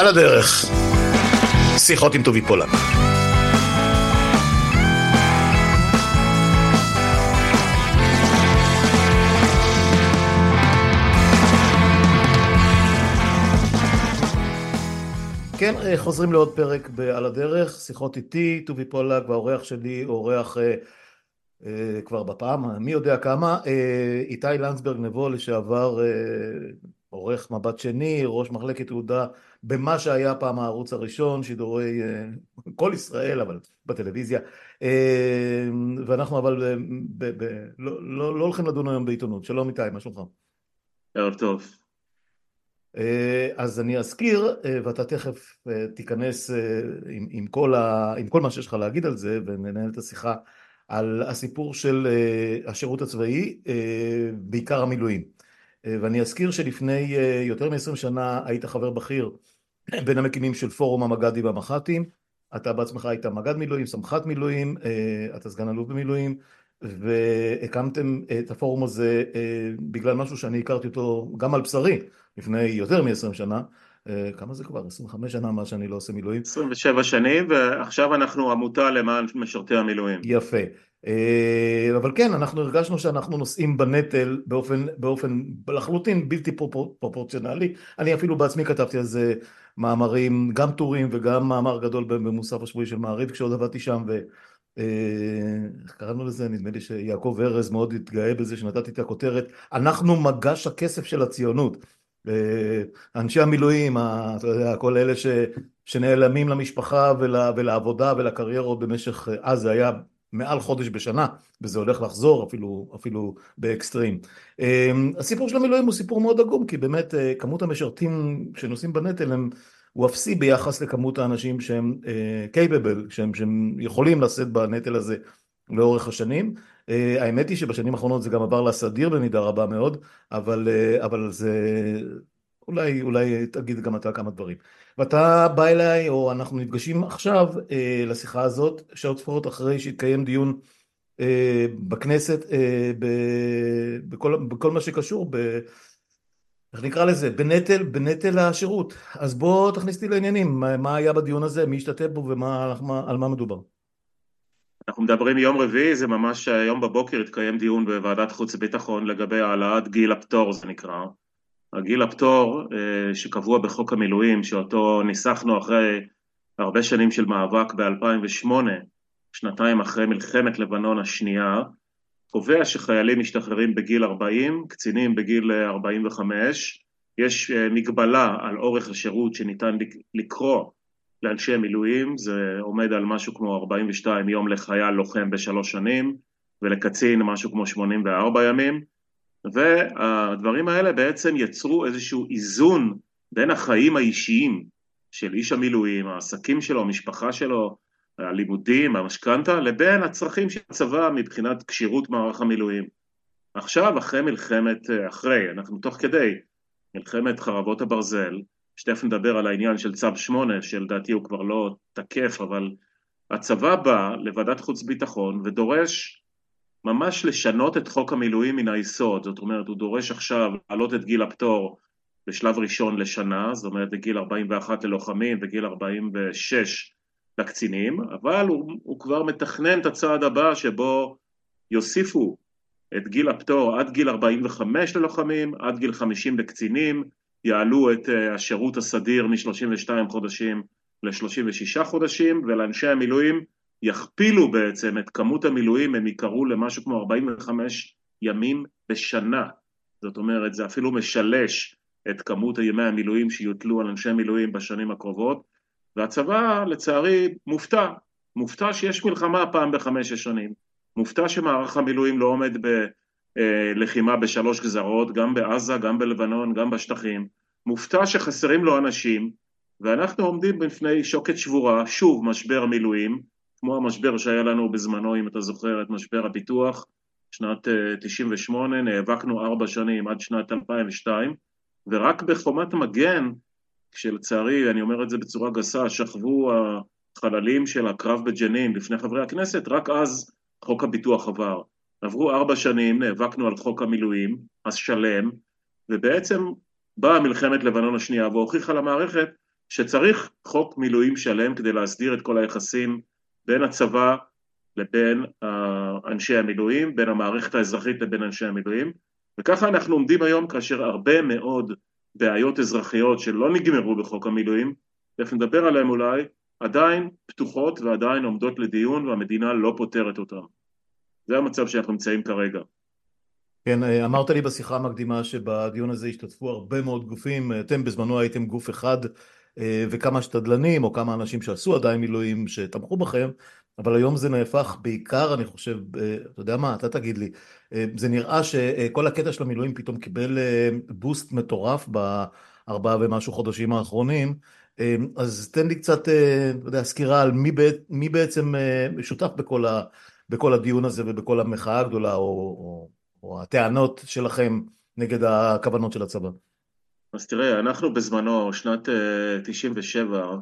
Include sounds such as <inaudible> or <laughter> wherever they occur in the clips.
על הדרך. שיחות עם טובי פולק. כן, אה, חוזרים לעוד פרק ב"על הדרך", שיחות איתי, טובי פולק והאורח שלי אורח אה, אה, כבר בפעם, מי יודע כמה, אה, איתי לנדסברג נבו לשעבר אה, עורך מבט שני, ראש מחלקת תעודה במה שהיה פעם הערוץ הראשון, שידורי אה, כל ישראל, אבל בטלוויזיה, אה, ואנחנו אבל אה, ב, ב, לא, לא, לא הולכים לדון היום בעיתונות. שלום איתי, מה שלומך? ערב טוב. אז אני אזכיר, ואתה תכף תיכנס עם, עם, כל ה, עם כל מה שיש לך להגיד על זה, וננהל את השיחה על הסיפור של השירות הצבאי, בעיקר המילואים. ואני אזכיר שלפני יותר מ-20 שנה היית חבר בכיר בין המקימים של פורום המג"דים והמח"טים, אתה בעצמך היית מג"ד מילואים, סמח"ט מילואים, אתה סגן אלוף במילואים, והקמתם את הפורום הזה בגלל משהו שאני הכרתי אותו גם על בשרי לפני יותר מ-20 שנה, כמה זה כבר? 25 שנה מה שאני לא עושה מילואים. 27 שנים ועכשיו אנחנו עמותה למען משרתי המילואים. יפה. אה, אבל כן, אנחנו הרגשנו שאנחנו נושאים בנטל באופן, באופן לחלוטין בלתי פרופורציונלי. אני אפילו בעצמי כתבתי על זה מאמרים, גם טורים וגם מאמר גדול במוסף השבועי של מעריב כשעוד עבדתי שם ו... אה, קראנו לזה? נדמה לי שיעקב ארז מאוד התגאה בזה שנתתי את הכותרת אנחנו מגש הכסף של הציונות אה, אנשי המילואים, כל אלה ש, שנעלמים למשפחה ול, ולעבודה ולקריירות במשך, אז זה היה מעל חודש בשנה, וזה הולך לחזור אפילו, אפילו באקסטרים. אמ, הסיפור של המילואים הוא סיפור מאוד עגום, כי באמת אה, כמות המשרתים שנושאים בנטל הם, הוא אפסי ביחס לכמות האנשים שהם קייפבל, uh, שהם, שהם יכולים לשאת בנטל הזה לאורך השנים. Uh, האמת היא שבשנים האחרונות זה גם עבר לסדיר במידה רבה מאוד, אבל, uh, אבל זה... אולי, אולי תגיד גם אתה כמה דברים. ואתה בא אליי, או אנחנו נפגשים עכשיו אה, לשיחה הזאת, שעות ספורות אחרי שהתקיים דיון אה, בכנסת אה, ב, בכל, בכל מה שקשור ב... איך נקרא לזה? בנטל, בנטל השירות. אז בוא תכניס אותי לעניינים, מה, מה היה בדיון הזה, מי השתתף בו ועל מה מדובר. אנחנו מדברים יום רביעי, זה ממש היום בבוקר התקיים דיון בוועדת חוץ וביטחון לגבי העלאת גיל הפטור זה נקרא. הגיל הפטור אה, שקבוע בחוק המילואים, שאותו ניסחנו אחרי הרבה שנים של מאבק ב-2008, שנתיים אחרי מלחמת לבנון השנייה, קובע שחיילים משתחררים בגיל 40, קצינים בגיל 45, יש אה, מגבלה על אורך השירות שניתן לקרוא לאנשי מילואים, זה עומד על משהו כמו 42 יום לחייל לוחם בשלוש שנים, ולקצין משהו כמו 84 ימים, והדברים האלה בעצם יצרו איזשהו איזון בין החיים האישיים של איש המילואים, העסקים שלו, המשפחה שלו, הלימודים, המשכנתה, לבין הצרכים של הצבא מבחינת כשירות מערך המילואים. עכשיו, אחרי מלחמת, אחרי, אנחנו תוך כדי מלחמת חרבות הברזל, שתכף נדבר על העניין של צו 8, שלדעתי הוא כבר לא תקף, אבל הצבא בא לוועדת חוץ ביטחון ודורש ממש לשנות את חוק המילואים מן היסוד, זאת אומרת הוא דורש עכשיו להעלות את גיל הפטור בשלב ראשון לשנה, זאת אומרת לגיל 41 ללוחמים וגיל 46 לקצינים, אבל הוא, הוא כבר מתכנן את הצעד הבא שבו יוסיפו את גיל הפטור עד גיל 45 ללוחמים, עד גיל 50 לקצינים, יעלו את אה, השירות הסדיר מ-32 חודשים ל-36 חודשים, ולאנשי המילואים יכפילו בעצם את כמות המילואים, הם יקראו למשהו כמו 45 ימים בשנה. זאת אומרת, זה אפילו משלש את כמות ימי המילואים שיוטלו על אנשי מילואים בשנים הקרובות, והצבא לצערי מופתע, מופתע שיש מלחמה פעם בחמש-שש שנים, מופתע שמערך המילואים לא עומד בלחימה בשלוש גזרות, גם בעזה, גם בלבנון, גם בשטחים, מופתע שחסרים לו אנשים, ואנחנו עומדים בפני שוקת שבורה, שוב משבר מילואים, כמו המשבר שהיה לנו בזמנו, אם אתה זוכר, את משבר הפיתוח, שנת 98, אה, נאבקנו ארבע שנים עד שנת 2002, ורק בחומת מגן, כשלצערי, אני אומר את זה בצורה גסה, שכבו החללים של הקרב בג'נין לפני חברי הכנסת, רק אז חוק הביטוח עבר. עברו ארבע שנים, נאבקנו על חוק המילואים, השלם, ובעצם באה מלחמת לבנון השנייה והוכיחה למערכת שצריך חוק מילואים שלם כדי להסדיר את כל היחסים בין הצבא לבין אנשי המילואים, בין המערכת האזרחית לבין אנשי המילואים, וככה אנחנו עומדים היום כאשר הרבה מאוד בעיות אזרחיות שלא נגמרו בחוק המילואים, תכף נדבר עליהן אולי, עדיין פתוחות ועדיין עומדות לדיון והמדינה לא פותרת אותן. זה המצב שאנחנו נמצאים כרגע. כן, אמרת לי בשיחה המקדימה שבדיון הזה השתתפו הרבה מאוד גופים, אתם בזמנו הייתם גוף אחד וכמה שתדלנים או כמה אנשים שעשו עדיין מילואים שתמכו בכם, אבל היום זה נהפך בעיקר, אני חושב, אתה יודע מה, אתה תגיד לי, זה נראה שכל הקטע של המילואים פתאום קיבל בוסט מטורף בארבעה ומשהו חודשים האחרונים, אז תן לי קצת, אתה יודע, סקירה על מי, מי בעצם שותף בכל, ה, בכל הדיון הזה ובכל המחאה הגדולה, או, או, או הטענות שלכם נגד הכוונות של הצבא. אז תראה, אנחנו בזמנו, שנת 97,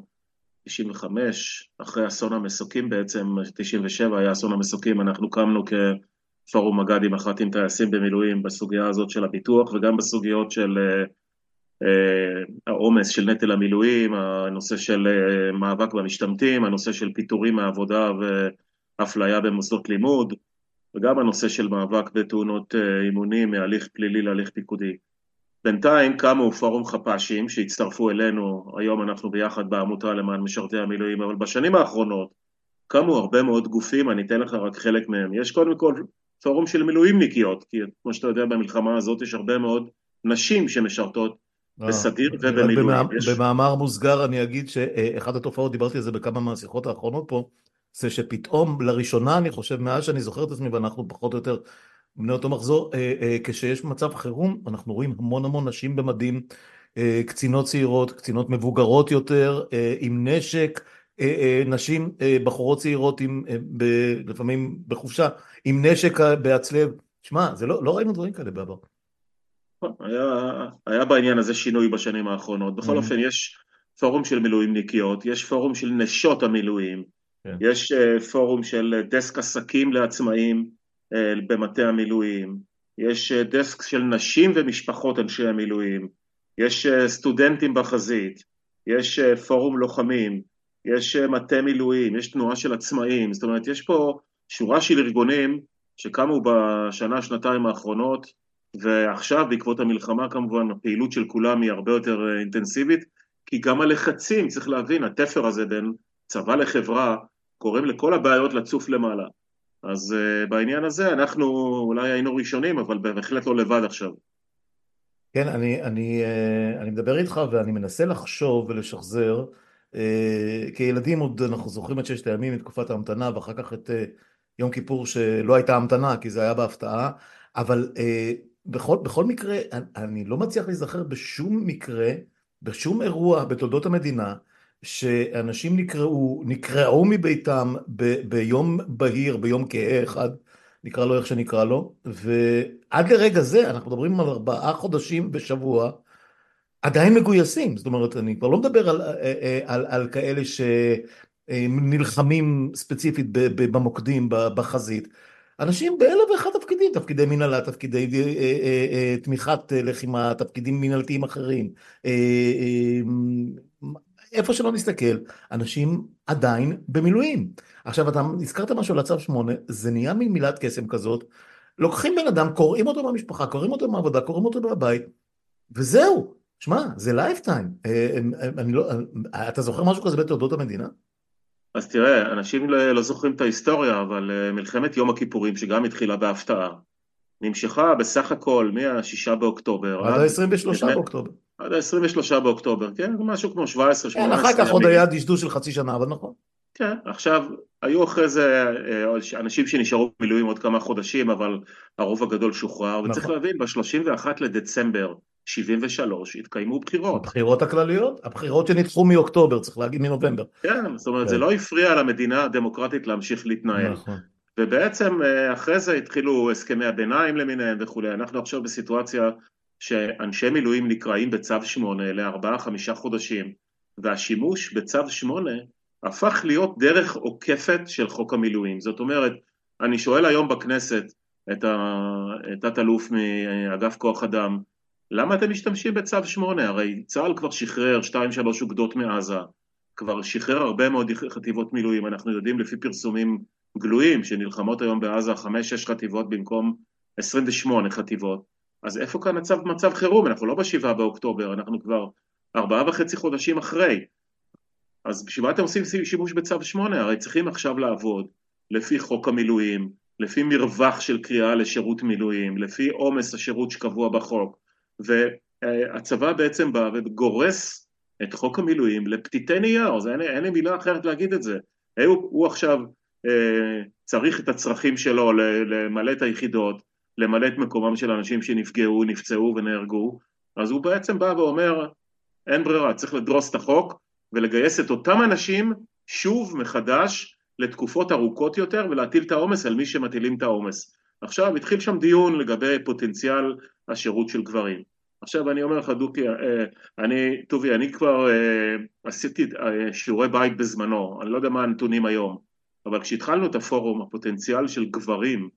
95, אחרי אסון המסוקים בעצם, 97 היה אסון המסוקים, אנחנו קמנו כפורום מג"דים מח"טים טייסים במילואים בסוגיה הזאת של הביטוח וגם בסוגיות של העומס של נטל המילואים, הנושא של מאבק במשתמטים, הנושא של פיטורים מהעבודה ואפליה במוסדות לימוד וגם הנושא של מאבק בתאונות אימונים מהליך פלילי להליך פיקודי. בינתיים קמו פורום חפ"שים שהצטרפו אלינו, היום אנחנו ביחד בעמותה למען משרתי המילואים, אבל בשנים האחרונות קמו הרבה מאוד גופים, אני אתן לך רק חלק מהם. יש קודם כל פורום של מילואימניקיות, כי כמו שאתה יודע במלחמה הזאת יש הרבה מאוד נשים שמשרתות בסדיר ובמילואים. במאמר מוסגר אני אגיד שאחת התופעות, דיברתי על זה בכמה מהשיחות האחרונות פה, זה שפתאום לראשונה אני חושב מאז שאני זוכר את עצמי ואנחנו פחות או יותר בני אותו מחזור, כשיש מצב חירום אנחנו רואים המון המון נשים במדים, קצינות צעירות, קצינות מבוגרות יותר, עם נשק, נשים, בחורות צעירות עם, לפעמים בחופשה, עם נשק בהצלב, שמע, לא, לא ראינו דברים כאלה בעבר. היה, היה בעניין הזה שינוי בשנים האחרונות, בכל אופן יש פורום של מילואימניקיות, יש פורום של נשות המילואים, כן. יש פורום של דסק עסקים לעצמאים, במטה המילואים, יש דסק של נשים ומשפחות אנשי המילואים, יש סטודנטים בחזית, יש פורום לוחמים, יש מטה מילואים, יש תנועה של עצמאים, זאת אומרת יש פה שורה של ארגונים שקמו בשנה, שנתיים האחרונות ועכשיו בעקבות המלחמה כמובן הפעילות של כולם היא הרבה יותר אינטנסיבית כי גם הלחצים, צריך להבין, התפר הזה בין צבא לחברה קוראים לכל הבעיות לצוף למעלה אז uh, בעניין הזה אנחנו אולי היינו ראשונים, אבל בהחלט לא לבד עכשיו. כן, אני, אני, uh, אני מדבר איתך ואני מנסה לחשוב ולשחזר. Uh, כילדים עוד אנחנו זוכרים את ששת הימים מתקופת ההמתנה ואחר כך את יום כיפור שלא הייתה המתנה כי זה היה בהפתעה, אבל בכל, בכל מקרה אני לא מצליח להיזכר בשום מקרה, בשום אירוע בתולדות המדינה שאנשים נקראו, נקרעו מביתם ב, ביום בהיר, ביום כהה אחד, נקרא לו איך שנקרא לו, ועד לרגע זה, אנחנו מדברים על ארבעה חודשים בשבוע, עדיין מגויסים, זאת אומרת, אני כבר לא מדבר על, על, על כאלה שנלחמים ספציפית במוקדים, בחזית, אנשים באלף ואחד תפקידים, תפקידי מנהלה, תפקידי תמיכת לחימה, תפקידים מנהלתיים אחרים, איפה שלא נסתכל, אנשים עדיין במילואים. עכשיו אתה הזכרת משהו על הצו 8, זה נהיה מין מילת קסם כזאת, לוקחים בן אדם, קוראים אותו מהמשפחה, קוראים אותו מהעבודה, קוראים אותו מהבית, וזהו. שמע, זה lifetime. אה, לא, אתה זוכר משהו כזה בתולדות המדינה? אז תראה, אנשים לא, לא זוכרים את ההיסטוריה, אבל אה, מלחמת יום הכיפורים, שגם התחילה בהפתעה, נמשכה בסך הכל מה-6 באוקטובר. עד ה-23 באוקטובר. עד ה-23 באוקטובר, כן? משהו כמו 17, 18. כן, אחר כך עוד היה דשדוש של חצי שנה, אבל נכון. כן, עכשיו, היו אחרי זה אה, אנשים שנשארו במילואים עוד כמה חודשים, אבל הרוב הגדול שוחרר, נכון. וצריך להבין, ב-31 לדצמבר 73 התקיימו בחירות. הבחירות הכלליות? הבחירות שנדחו מאוקטובר, צריך להגיד מנובמבר. כן, זאת אומרת, כן. זה לא הפריע למדינה הדמוקרטית להמשיך להתנהל. נכון. ובעצם אה, אחרי זה התחילו הסכמי הביניים למיניהם וכולי, אנחנו עכשיו בסיטואציה שאנשי מילואים נקראים בצו 8 לארבעה חמישה חודשים והשימוש בצו 8 הפך להיות דרך עוקפת של חוק המילואים. זאת אומרת אני שואל היום בכנסת את תת אלוף מאגף כוח אדם למה אתם משתמשים בצו 8? הרי צה"ל כבר שחרר 2-3 אוגדות מעזה, כבר שחרר הרבה מאוד חטיבות מילואים, אנחנו יודעים לפי פרסומים גלויים שנלחמות היום בעזה 5-6 חטיבות במקום 28 חטיבות, אז איפה כאן הצו מצב חירום? אנחנו לא בשבעה באוקטובר, אנחנו כבר ארבעה וחצי חודשים אחרי, אז בשביל מה אתם עושים שימוש בצו 8? הרי צריכים עכשיו לעבוד לפי חוק המילואים, לפי מרווח של קריאה לשירות מילואים, לפי עומס השירות שקבוע בחוק, והצבא בעצם בא וגורס את חוק המילואים לפתיתי נייר, זה אין, אין לי מילה אחרת להגיד את זה. הוא, הוא עכשיו אה, צריך את הצרכים שלו למלא את היחידות, למלא את מקומם של אנשים שנפגעו, נפצעו ונהרגו, אז הוא בעצם בא ואומר, אין ברירה, צריך לדרוס את החוק ולגייס את אותם אנשים שוב מחדש לתקופות ארוכות יותר ולהטיל את העומס על מי שמטילים את העומס. עכשיו התחיל שם דיון לגבי פוטנציאל השירות של גברים. עכשיו אני אומר לך דוקי, אה, אני, טובי, אני כבר אה, עשיתי אה, שיעורי בית בזמנו, אני לא יודע מה הנתונים היום, אבל כשהתחלנו את הפורום, הפוטנציאל של גברים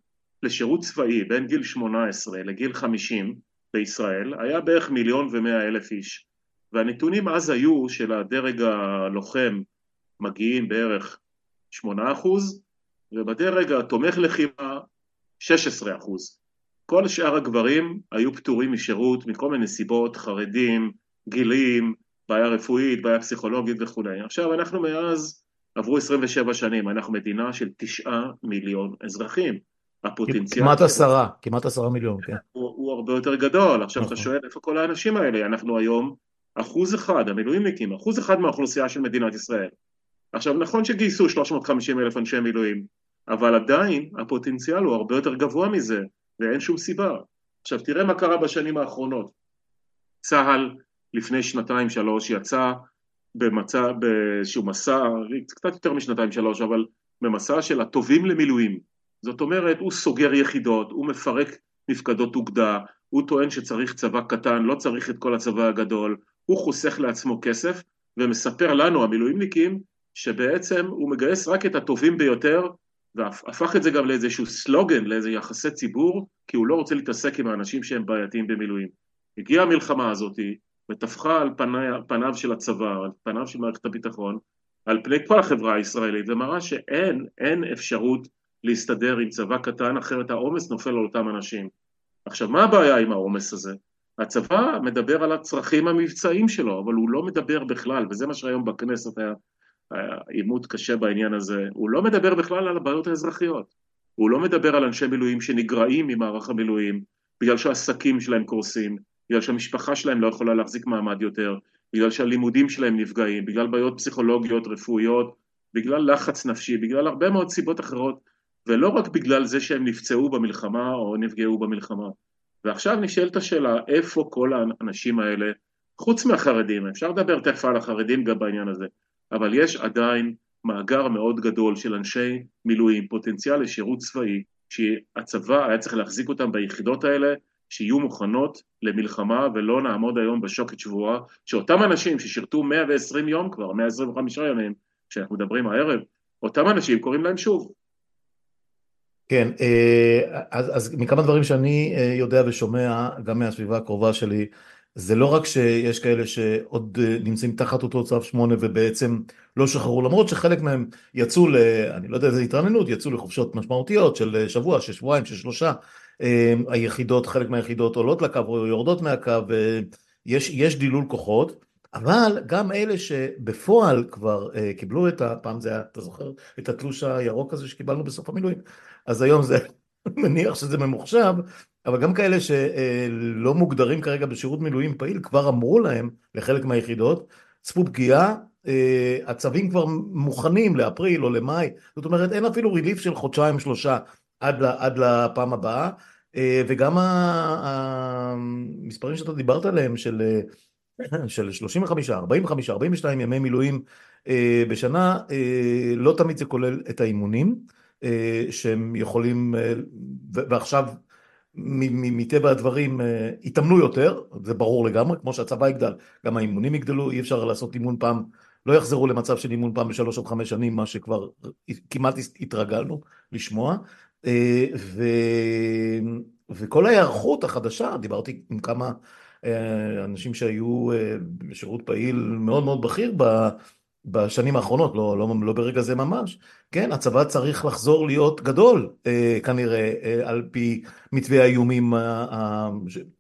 לשירות צבאי בין גיל 18 לגיל 50 בישראל היה בערך מיליון ומאה אלף איש. והנתונים אז היו של הדרג הלוחם מגיעים בערך 8% ובדרג התומך לחימה 16%. כל שאר הגברים היו פטורים משירות מכל מיני סיבות, חרדים, גילים, בעיה רפואית, בעיה פסיכולוגית וכולי. עכשיו אנחנו מאז עברו 27 שנים, אנחנו מדינה של 9 מיליון אזרחים. הפוטנציאל... כמעט עשרה, כמעט עשרה מיליון, כן. הוא, הוא הרבה יותר גדול. עכשיו נכון. אתה שואל איפה כל האנשים האלה? אנחנו היום אחוז אחד, המילואימניקים, אחוז אחד מהאוכלוסייה של מדינת ישראל. עכשיו נכון שגייסו 350 אלף אנשי מילואים, אבל עדיין הפוטנציאל הוא הרבה יותר גבוה מזה, ואין שום סיבה. עכשיו תראה מה קרה בשנים האחרונות. צה"ל לפני שנתיים שלוש יצא במצע, באיזשהו מסע, קצת יותר משנתיים שלוש, אבל במסע של הטובים למילואים. זאת אומרת, הוא סוגר יחידות, הוא מפרק מפקדות אוגדה, הוא טוען שצריך צבא קטן, לא צריך את כל הצבא הגדול, הוא חוסך לעצמו כסף ומספר לנו המילואימניקים שבעצם הוא מגייס רק את הטובים ביותר והפך את זה גם לאיזשהו סלוגן, לאיזה יחסי ציבור כי הוא לא רוצה להתעסק עם האנשים שהם בעייתיים במילואים. הגיעה המלחמה הזאת וטפחה על פני, פניו של הצבא, על פניו של מערכת הביטחון, על פני כל החברה הישראלית ומראה שאין, אין אפשרות להסתדר עם צבא קטן אחרת העומס נופל על אותם אנשים. עכשיו מה הבעיה עם העומס הזה? הצבא מדבר על הצרכים המבצעיים שלו, אבל הוא לא מדבר בכלל, וזה מה שהיום בכנסת היה, עימות קשה בעניין הזה, הוא לא מדבר בכלל על הבעיות האזרחיות. הוא לא מדבר על אנשי מילואים שנגרעים ממערך המילואים בגלל שהעסקים שלהם קורסים, בגלל שהמשפחה שלהם לא יכולה להחזיק מעמד יותר, בגלל שהלימודים שלהם נפגעים, בגלל בעיות פסיכולוגיות, רפואיות, בגלל לחץ נפשי, בגלל הרבה מאוד סיבות אחרות, ולא רק בגלל זה שהם נפצעו במלחמה או נפגעו במלחמה. ועכשיו נשאלת השאלה, איפה כל האנשים האלה, חוץ מהחרדים, אפשר לדבר תכף על החרדים גם בעניין הזה, אבל יש עדיין מאגר מאוד גדול של אנשי מילואים, פוטנציאל לשירות צבאי, שהצבא היה צריך להחזיק אותם ביחידות האלה, שיהיו מוכנות למלחמה ולא נעמוד היום בשוקת שבועה, שאותם אנשים ששירתו 120 יום כבר, 125 ימים, שאנחנו מדברים הערב, אותם אנשים קוראים להם שוב, כן, אה, אז, אז מכמה דברים שאני אה, יודע ושומע, גם מהסביבה הקרובה שלי, זה לא רק שיש כאלה שעוד אה, נמצאים תחת אותו צו 8 ובעצם לא שחררו, למרות שחלק מהם יצאו ל... אני לא יודע איזה התרעננות, יצאו לחופשות משמעותיות של שבוע, של שבועיים, של שלושה. היחידות, חלק מהיחידות עולות לקו או יורדות מהקו, יש דילול כוחות. אבל גם אלה שבפועל כבר uh, קיבלו את ה... פעם זה היה, אתה זוכר, את התלוש הירוק הזה שקיבלנו בסוף המילואים, אז היום זה, מניח שזה ממוחשב, אבל גם כאלה שלא uh, מוגדרים כרגע בשירות מילואים פעיל, כבר אמרו להם, לחלק מהיחידות, צפו פגיעה, uh, הצווים כבר מוכנים לאפריל או למאי, זאת אומרת אין אפילו ריליף של חודשיים שלושה עד, עד לפעם הבאה, וגם המספרים שאתה דיברת עליהם של... <coughs> של 35, 45, 42 ימי מילואים אה, בשנה, אה, לא תמיד זה כולל את האימונים אה, שהם יכולים, אה, ועכשיו מטבע הדברים אה, יתאמנו יותר, זה ברור לגמרי, כמו שהצבא יגדל, גם האימונים יגדלו, אי אפשר לעשות אימון פעם, לא יחזרו למצב של אימון פעם בשלוש עד חמש שנים, מה שכבר כמעט התרגלנו לשמוע, אה, ו... וכל ההיערכות החדשה, דיברתי עם כמה אנשים שהיו בשירות פעיל מאוד מאוד בכיר בשנים האחרונות, לא, לא, לא ברגע זה ממש, כן, הצבא צריך לחזור להיות גדול כנראה על פי מתווה האיומים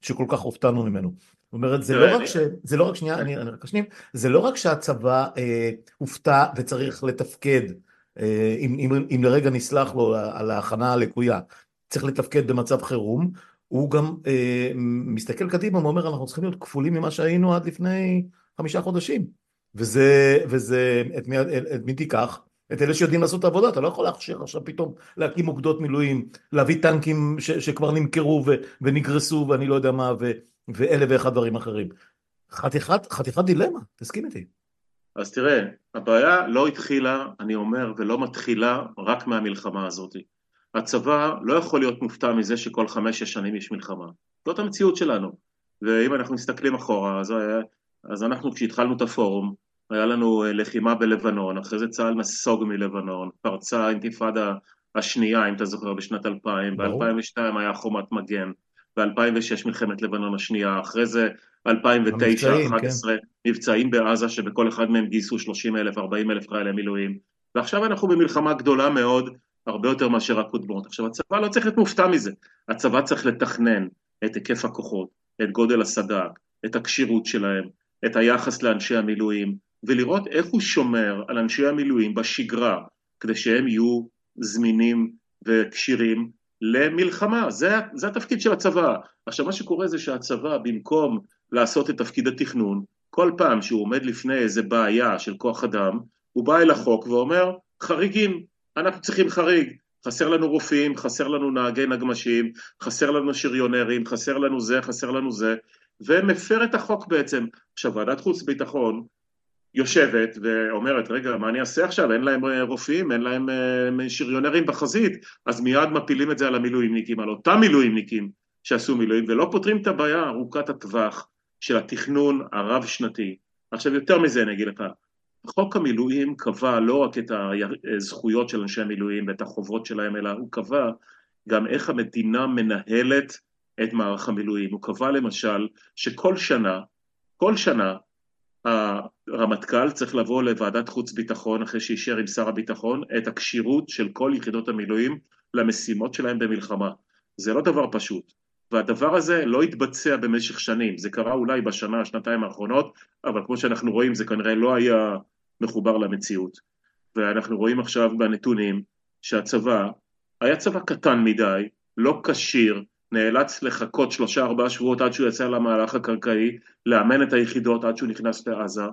שכל כך הופתענו ממנו. זאת אומרת, זה לא רק ש... זה לא רק, שנייה, אני רק אשלים, זה לא רק שהצבא הופתע וצריך לתפקד, אם לרגע נסלח לו על ההכנה הלקויה, צריך לתפקד במצב חירום, הוא גם מסתכל קדימה ואומר, אנחנו צריכים להיות כפולים ממה שהיינו עד לפני חמישה חודשים. וזה, וזה, את מי, את מי תיקח? את אלה שיודעים לעשות את העבודה, אתה לא יכול להכשיר עכשיו פתאום להקים אוגדות מילואים, להביא טנקים ש, שכבר נמכרו ו, ונגרסו ואני לא יודע מה, ו, ואלף ואחד דברים אחרים. חתיכת, חתיכת דילמה, תסכים איתי. אז תראה, הבעיה לא התחילה, אני אומר, ולא מתחילה רק מהמלחמה הזאת. הצבא לא יכול להיות מופתע מזה שכל חמש-שש שנים יש מלחמה. זאת המציאות שלנו. ואם אנחנו מסתכלים אחורה, אז, אז אנחנו כשהתחלנו את הפורום, היה לנו אה, לחימה בלבנון, אחרי זה צה"ל נסוג מלבנון, פרצה האינתיפאדה השנייה, אם אתה זוכר, בשנת 2000, ב-2002 היה חומת מגן, ב-2006 מלחמת לבנון השנייה, אחרי זה 2009, 2011, כן. מבצעים בעזה שבכל אחד מהם גייסו 30 אלף, 40 אלף חיילי מילואים, ועכשיו אנחנו במלחמה גדולה מאוד, הרבה יותר מאשר הקודמות. עכשיו הצבא לא צריך להיות מופתע מזה, הצבא צריך לתכנן את היקף הכוחות, את גודל הסד"כ, את הכשירות שלהם, את היחס לאנשי המילואים, ולראות איך הוא שומר על אנשי המילואים בשגרה, כדי שהם יהיו זמינים וכשירים למלחמה, זה, זה התפקיד של הצבא. עכשיו מה שקורה זה שהצבא במקום לעשות את תפקיד התכנון, כל פעם שהוא עומד לפני איזה בעיה של כוח אדם, הוא בא אל החוק ואומר חריגים, אנחנו צריכים חריג, חסר לנו רופאים, חסר לנו נהגי נגמשים, חסר לנו שריונרים, חסר לנו זה, חסר לנו זה, ומפר את החוק בעצם. עכשיו ועדת חוץ וביטחון יושבת ואומרת, רגע, מה אני אעשה עכשיו? אין להם אה, רופאים, אין להם אה, שריונרים בחזית, אז מיד מפילים את זה על המילואימניקים, על אותם מילואימניקים שעשו מילואים, ולא פותרים את הבעיה ארוכת הטווח של התכנון הרב-שנתי. עכשיו, יותר מזה אני אגיד לך, חוק המילואים קבע לא רק את הזכויות של אנשי המילואים ואת החובות שלהם, אלא הוא קבע גם איך המדינה מנהלת את מערך המילואים. הוא קבע למשל שכל שנה, כל שנה, הרמטכ"ל צריך לבוא לוועדת חוץ ביטחון אחרי שאישר עם שר הביטחון את הכשירות של כל יחידות המילואים למשימות שלהם במלחמה. זה לא דבר פשוט, והדבר הזה לא התבצע במשך שנים, זה קרה אולי בשנה, שנתיים האחרונות, אבל כמו שאנחנו רואים זה כנראה לא היה מחובר למציאות. ואנחנו רואים עכשיו בנתונים שהצבא היה צבא קטן מדי, לא כשיר, נאלץ לחכות שלושה ארבעה שבועות עד שהוא יצא למהלך הקרקעי, לאמן את היחידות עד שהוא נכנס לעזה,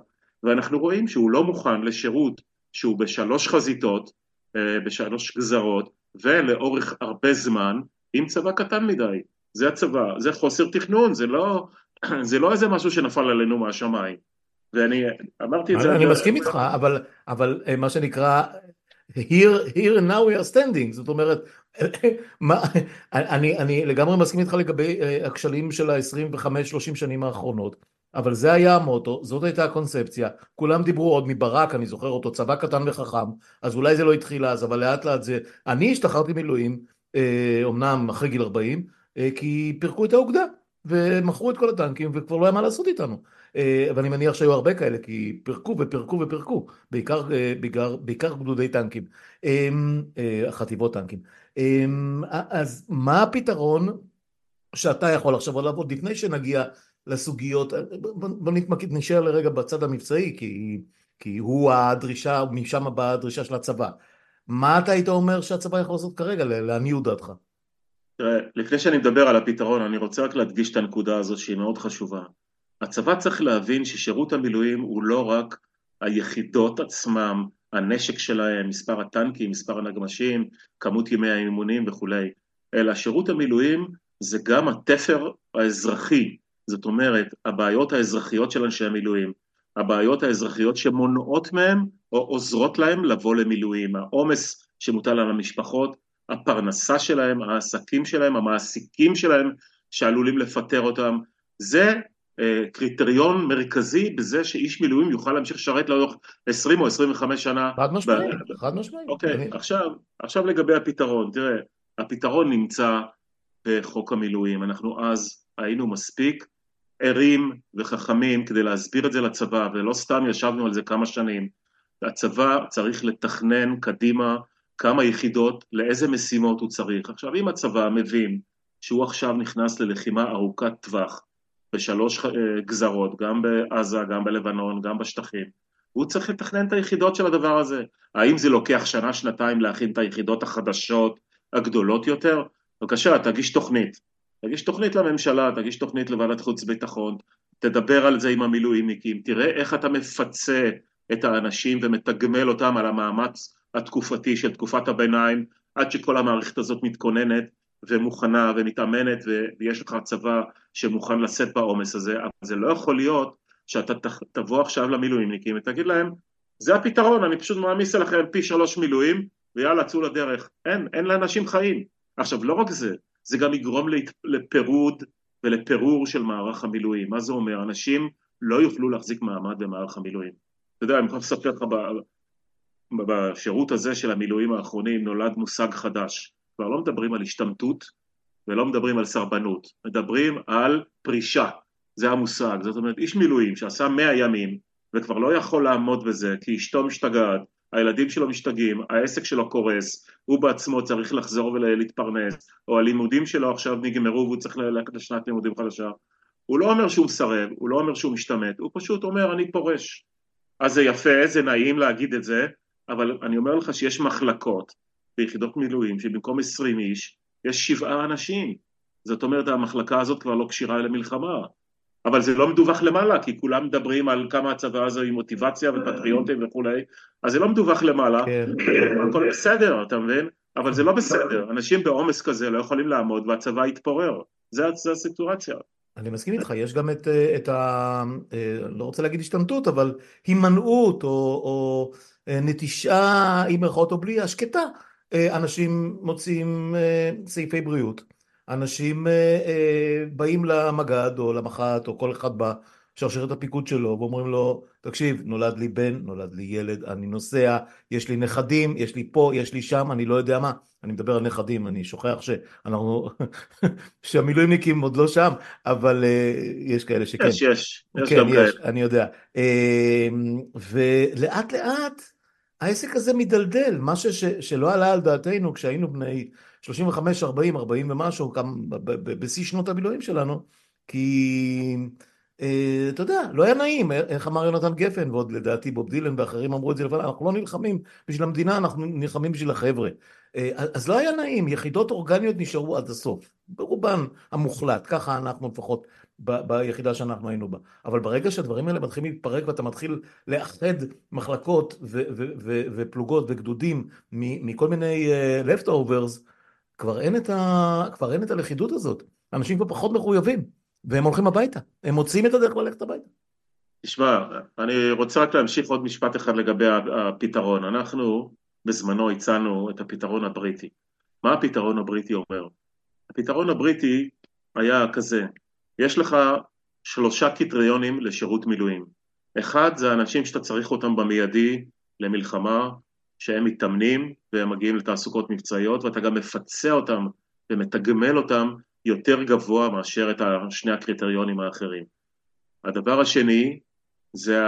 ואנחנו רואים שהוא לא מוכן לשירות שהוא בשלוש חזיתות, אה, בשלוש גזרות, ולאורך הרבה זמן, עם צבא קטן מדי. זה הצבא, זה חוסר תכנון, זה לא, <clears throat> זה לא איזה משהו שנפל עלינו מהשמיים. ואני אמרתי את זה... אני מסכים איתך, אבל, אבל אה, מה שנקרא, here, here now we are standing, זאת אומרת, <laughs> מה, אני, אני לגמרי מסכים איתך לגבי אה, הכשלים של ה-25-30 שנים האחרונות, אבל זה היה המוטו, זאת הייתה הקונספציה, כולם דיברו עוד מברק, אני זוכר אותו, צבא קטן וחכם, אז אולי זה לא התחיל אז, אבל לאט לאט זה, אני השתחררתי מילואים, אומנם אה, אחרי גיל 40, אה, כי פירקו את האוגדה, ומכרו את כל הטנקים וכבר לא היה מה לעשות איתנו. אה, ואני מניח שהיו הרבה כאלה, כי פירקו ופירקו ופירקו, בעיקר, אה, בעיקר, בעיקר גדודי טנקים, אמ, אה, חטיבות טנקים. אמ, אז מה הפתרון שאתה יכול עכשיו לעבוד לפני שנגיע לסוגיות, בוא נתמקד, נשאר לרגע בצד המבצעי, כי, כי הוא הדרישה, משם באה הדרישה של הצבא. מה אתה היית אומר שהצבא יכול לעשות כרגע, לעניות דעתך? תראה, לפני שאני מדבר על הפתרון, אני רוצה רק להדגיש את הנקודה הזאת שהיא מאוד חשובה. הצבא צריך להבין ששירות המילואים הוא לא רק היחידות עצמם, הנשק שלהם, מספר הטנקים, מספר הנגמשים, כמות ימי האימונים וכולי, אלא שירות המילואים זה גם התפר האזרחי, זאת אומרת, הבעיות האזרחיות של אנשי המילואים, הבעיות האזרחיות שמונעות מהם או עוזרות להם לבוא למילואים, העומס שמוטל על המשפחות, הפרנסה שלהם, העסקים שלהם, המעסיקים שלהם שעלולים לפטר אותם, זה קריטריון מרכזי בזה שאיש מילואים יוכל להמשיך לשרת לאורך 20 או 25 שנה. חד משמעית, חד משמעית. אוקיי. עכשיו, עכשיו לגבי הפתרון, תראה, הפתרון נמצא בחוק המילואים, אנחנו אז היינו מספיק ערים וחכמים כדי להסביר את זה לצבא, ולא סתם ישבנו על זה כמה שנים. הצבא צריך לתכנן קדימה כמה יחידות, לאיזה משימות הוא צריך. עכשיו, אם הצבא מבין שהוא עכשיו נכנס ללחימה ארוכת טווח, בשלוש אה, גזרות, גם בעזה, גם בלבנון, גם בשטחים, הוא צריך לתכנן את היחידות של הדבר הזה. האם זה לוקח שנה, שנתיים להכין את היחידות החדשות, הגדולות יותר? בבקשה, תגיש תוכנית. תגיש תוכנית לממשלה, תגיש תוכנית לוועדת חוץ וביטחון, תדבר על זה עם המילואימניקים, תראה איך אתה מפצה את האנשים ומתגמל אותם על המאמץ התקופתי של תקופת הביניים, עד שכל המערכת הזאת מתכוננת ומוכנה ומתאמנת ויש לך צבא שמוכן לשאת בעומס הזה, אבל זה לא יכול להיות שאתה תבוא עכשיו למילואימניקים ותגיד להם זה הפתרון, אני פשוט מעמיס עליכם פי שלוש מילואים ויאללה צאו לדרך. אין, אין לאנשים חיים. עכשיו לא רק זה, זה גם יגרום לפירוד ולפירור של מערך המילואים. מה זה אומר? אנשים לא יוכלו להחזיק מעמד במערך המילואים. אתה יודע, אני יכול לספר לך בשירות הזה של המילואים האחרונים נולד מושג חדש. כבר לא מדברים על השתמטות ולא מדברים על סרבנות, מדברים על פרישה. זה המושג. זאת אומרת, איש מילואים שעשה מאה ימים וכבר לא יכול לעמוד בזה כי אשתו משתגעת, הילדים שלו משתגעים, העסק שלו קורס, הוא בעצמו צריך לחזור ולהתפרנס, או הלימודים שלו עכשיו נגמרו והוא צריך ללכת לשנת לימודים חדשה. הוא לא אומר שהוא מסרב, הוא לא אומר שהוא משתמט, הוא פשוט אומר אני פורש. אז זה יפה, זה נעים להגיד את זה, אבל אני אומר לך שיש מחלקות ביחידות מילואים שבמקום עשרים איש יש שבעה אנשים. זאת אומרת המחלקה הזאת כבר לא כשירה למלחמה. אבל זה לא מדווח למעלה, כי כולם מדברים על כמה הצבא הזה עם מוטיבציה ופטריוטים וכולי, אז זה לא מדווח למעלה, כן. הכל בסדר, אתה מבין? אבל זה לא בסדר, אנשים בעומס כזה לא יכולים לעמוד והצבא יתפורר, זה, זה הסיטואציה. אני מסכים איתך, יש גם את, את ה... לא רוצה להגיד השתמטות, אבל הימנעות או, או נטישה, עם מירכאות או בלי, השקטה. אנשים מוצאים סעיפי בריאות. אנשים אה, אה, באים למג"ד או למח"ט או כל אחד בשרשרת הפיקוד שלו ואומרים לו, תקשיב, נולד לי בן, נולד לי ילד, אני נוסע, יש לי נכדים, יש לי פה, יש לי שם, אני לא יודע מה. אני מדבר על נכדים, אני שוכח שאנחנו, <laughs> שהמילואימניקים עוד לא שם, אבל uh, יש כאלה שכן. יש, יש, יש כן, גם כאלה. אני יודע. Uh, ולאט לאט העסק הזה מדלדל, משהו שלא עלה על דעתנו כשהיינו בני 35, 40, 40 ומשהו, בשיא שנות המילואים שלנו, כי אה, אתה יודע, לא היה נעים, איך אמר יונתן גפן, ועוד לדעתי בוב דילן ואחרים אמרו את זה לפני, אנחנו לא נלחמים בשביל המדינה, אנחנו נלחמים בשביל החבר'ה. אה, אז לא היה נעים, יחידות אורגניות נשארו עד הסוף, ברובן המוחלט, ככה אנחנו לפחות ביחידה שאנחנו היינו בה. אבל ברגע שהדברים האלה מתחילים להתפרק ואתה מתחיל לאחד מחלקות ו- ו- ו- ופלוגות וגדודים מכל מיני uh, leftovers, כבר אין, ה... כבר אין את הלכידות הזאת. אנשים כבר פחות מחויבים, והם הולכים הביתה. הם מוצאים את הדרך ללכת הביתה. תשמע, אני רוצה רק להמשיך עוד משפט אחד לגבי הפתרון. אנחנו בזמנו הצענו את הפתרון הבריטי. מה הפתרון הבריטי אומר? הפתרון הבריטי היה כזה, יש לך שלושה קריטריונים לשירות מילואים. אחד זה אנשים שאתה צריך אותם במיידי למלחמה, שהם מתאמנים והם מגיעים לתעסוקות מבצעיות ואתה גם מפצה אותם ומתגמל אותם יותר גבוה מאשר את שני הקריטריונים האחרים. הדבר השני זה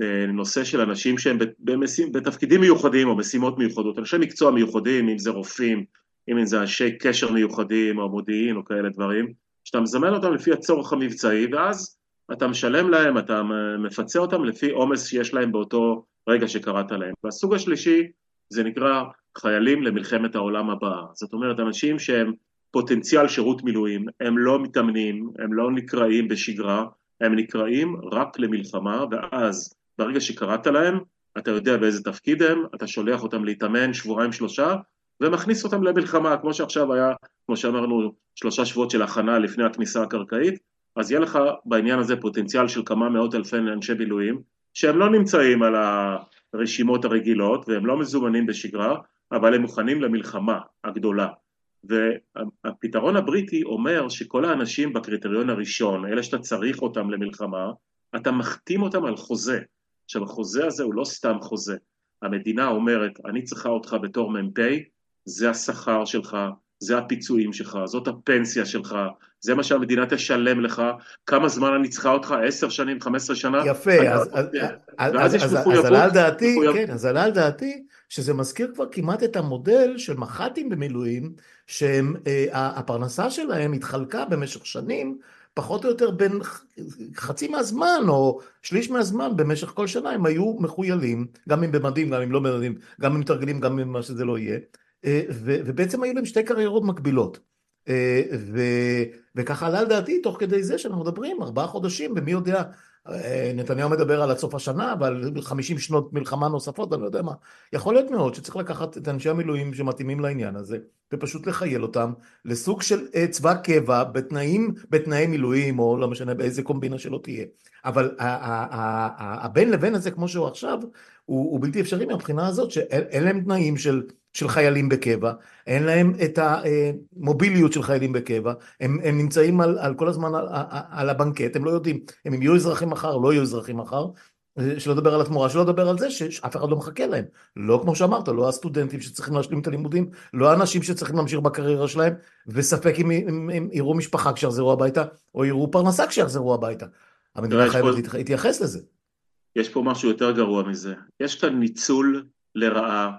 הנושא של אנשים שהם במשים, בתפקידים מיוחדים או משימות מיוחדות, אנשי מקצוע מיוחדים, אם זה רופאים, אם זה אנשי קשר מיוחדים או מודיעין או כאלה דברים, שאתה מזמן אותם לפי הצורך המבצעי ואז אתה משלם להם, אתה מפצה אותם לפי עומס שיש להם באותו רגע שקראת להם. והסוג השלישי זה נקרא חיילים למלחמת העולם הבאה. זאת אומרת, אנשים שהם פוטנציאל שירות מילואים, הם לא מתאמנים, הם לא נקראים בשגרה, הם נקראים רק למלחמה, ואז ברגע שקראת להם, אתה יודע באיזה תפקיד הם, אתה שולח אותם להתאמן שבועיים שלושה, ומכניס אותם למלחמה, כמו שעכשיו היה, כמו שאמרנו, שלושה שבועות של הכנה לפני הכניסה הקרקעית, אז יהיה לך בעניין הזה פוטנציאל של כמה מאות אלפי אנשי מילואים, שהם לא נמצאים על הרשימות הרגילות והם לא מזומנים בשגרה, אבל הם מוכנים למלחמה הגדולה. והפתרון הבריטי אומר שכל האנשים בקריטריון הראשון, אלה שאתה צריך אותם למלחמה, אתה מחתים אותם על חוזה. עכשיו החוזה הזה הוא לא סתם חוזה. המדינה אומרת, אני צריכה אותך בתור מ"פ, זה השכר שלך, זה הפיצויים שלך, זאת הפנסיה שלך, זה מה שהמדינה תשלם לך, כמה זמן אני צריכה אותך, עשר שנים, חמש עשרה שנה? יפה, אז, אז, אז, אז, אז, אז עלה על דעתי. כן, אז עלה על דעתי שזה מזכיר כבר כמעט את המודל של מח"טים במילואים, שהפרנסה שלהם התחלקה במשך שנים פחות או יותר בין חצי מהזמן או שליש מהזמן במשך כל שנה הם היו מחוילים, גם אם במדים, גם אם לא במדים, גם אם מתרגלים, גם אם מה שזה לא יהיה, אה, ובעצם היו להם שתי קריירות מקבילות. אה, וככה עלה על דעתי תוך כדי זה שאנחנו מדברים ארבעה חודשים ומי יודע אה, נתניהו מדבר על עד סוף השנה ועל 50 שנות מלחמה נוספות, אני לא יודע מה. יכול להיות מאוד שצריך לקחת את אנשי המילואים שמתאימים לעניין הזה, ופשוט לחייל אותם לסוג של אה, צבא קבע בתנאים, בתנאי מילואים, או לא משנה באיזה קומבינה שלא תהיה. אבל הבין לבין הזה כמו שהוא עכשיו, הוא, בלתי אפשרי מהבחינה הזאת שאין להם תנאים של של חיילים בקבע, אין להם את המוביליות של חיילים בקבע, הם, הם נמצאים על, על כל הזמן על, על הבנקט, הם לא יודעים אם הם יהיו אזרחים מחר לא יהיו אזרחים מחר, שלא לדבר על התמורה, שלא לדבר על זה שאף אחד לא מחכה להם. לא כמו שאמרת, לא הסטודנטים שצריכים להשלים את הלימודים, לא האנשים שצריכים להמשיך בקריירה שלהם, וספק אם הם יראו משפחה כשיחזרו הביתה, או יראו פרנסה כשיחזרו הביתה. המדינה חייבת פה... להתייחס לזה. יש פה משהו יותר גרוע מזה. יש כאן ניצול לרעה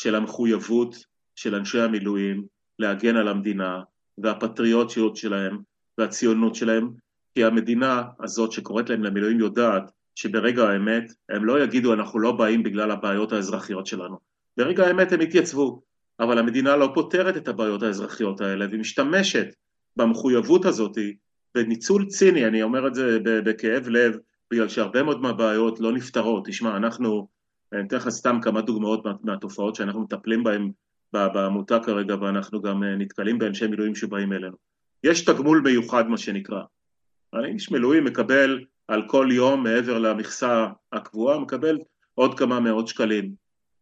של המחויבות של אנשי המילואים להגן על המדינה והפטריוטיות שלהם והציונות שלהם, כי המדינה הזאת שקוראת להם למילואים יודעת שברגע האמת הם לא יגידו אנחנו לא באים בגלל הבעיות האזרחיות שלנו. ברגע האמת הם יתייצבו, אבל המדינה לא פותרת את הבעיות האזרחיות האלה והיא משתמשת במחויבות הזאת בניצול ציני, אני אומר את זה בכאב לב, בגלל שהרבה מאוד מהבעיות לא נפתרות. תשמע, אנחנו אני אתן לך סתם כמה דוגמאות מהתופעות שאנחנו מטפלים בהן בעמותה כרגע ואנחנו גם אה, נתקלים באנשי מילואים שבאים אלינו. יש תגמול מיוחד מה שנקרא. איש מילואים מקבל על כל יום מעבר למכסה הקבועה, מקבל עוד כמה מאות שקלים.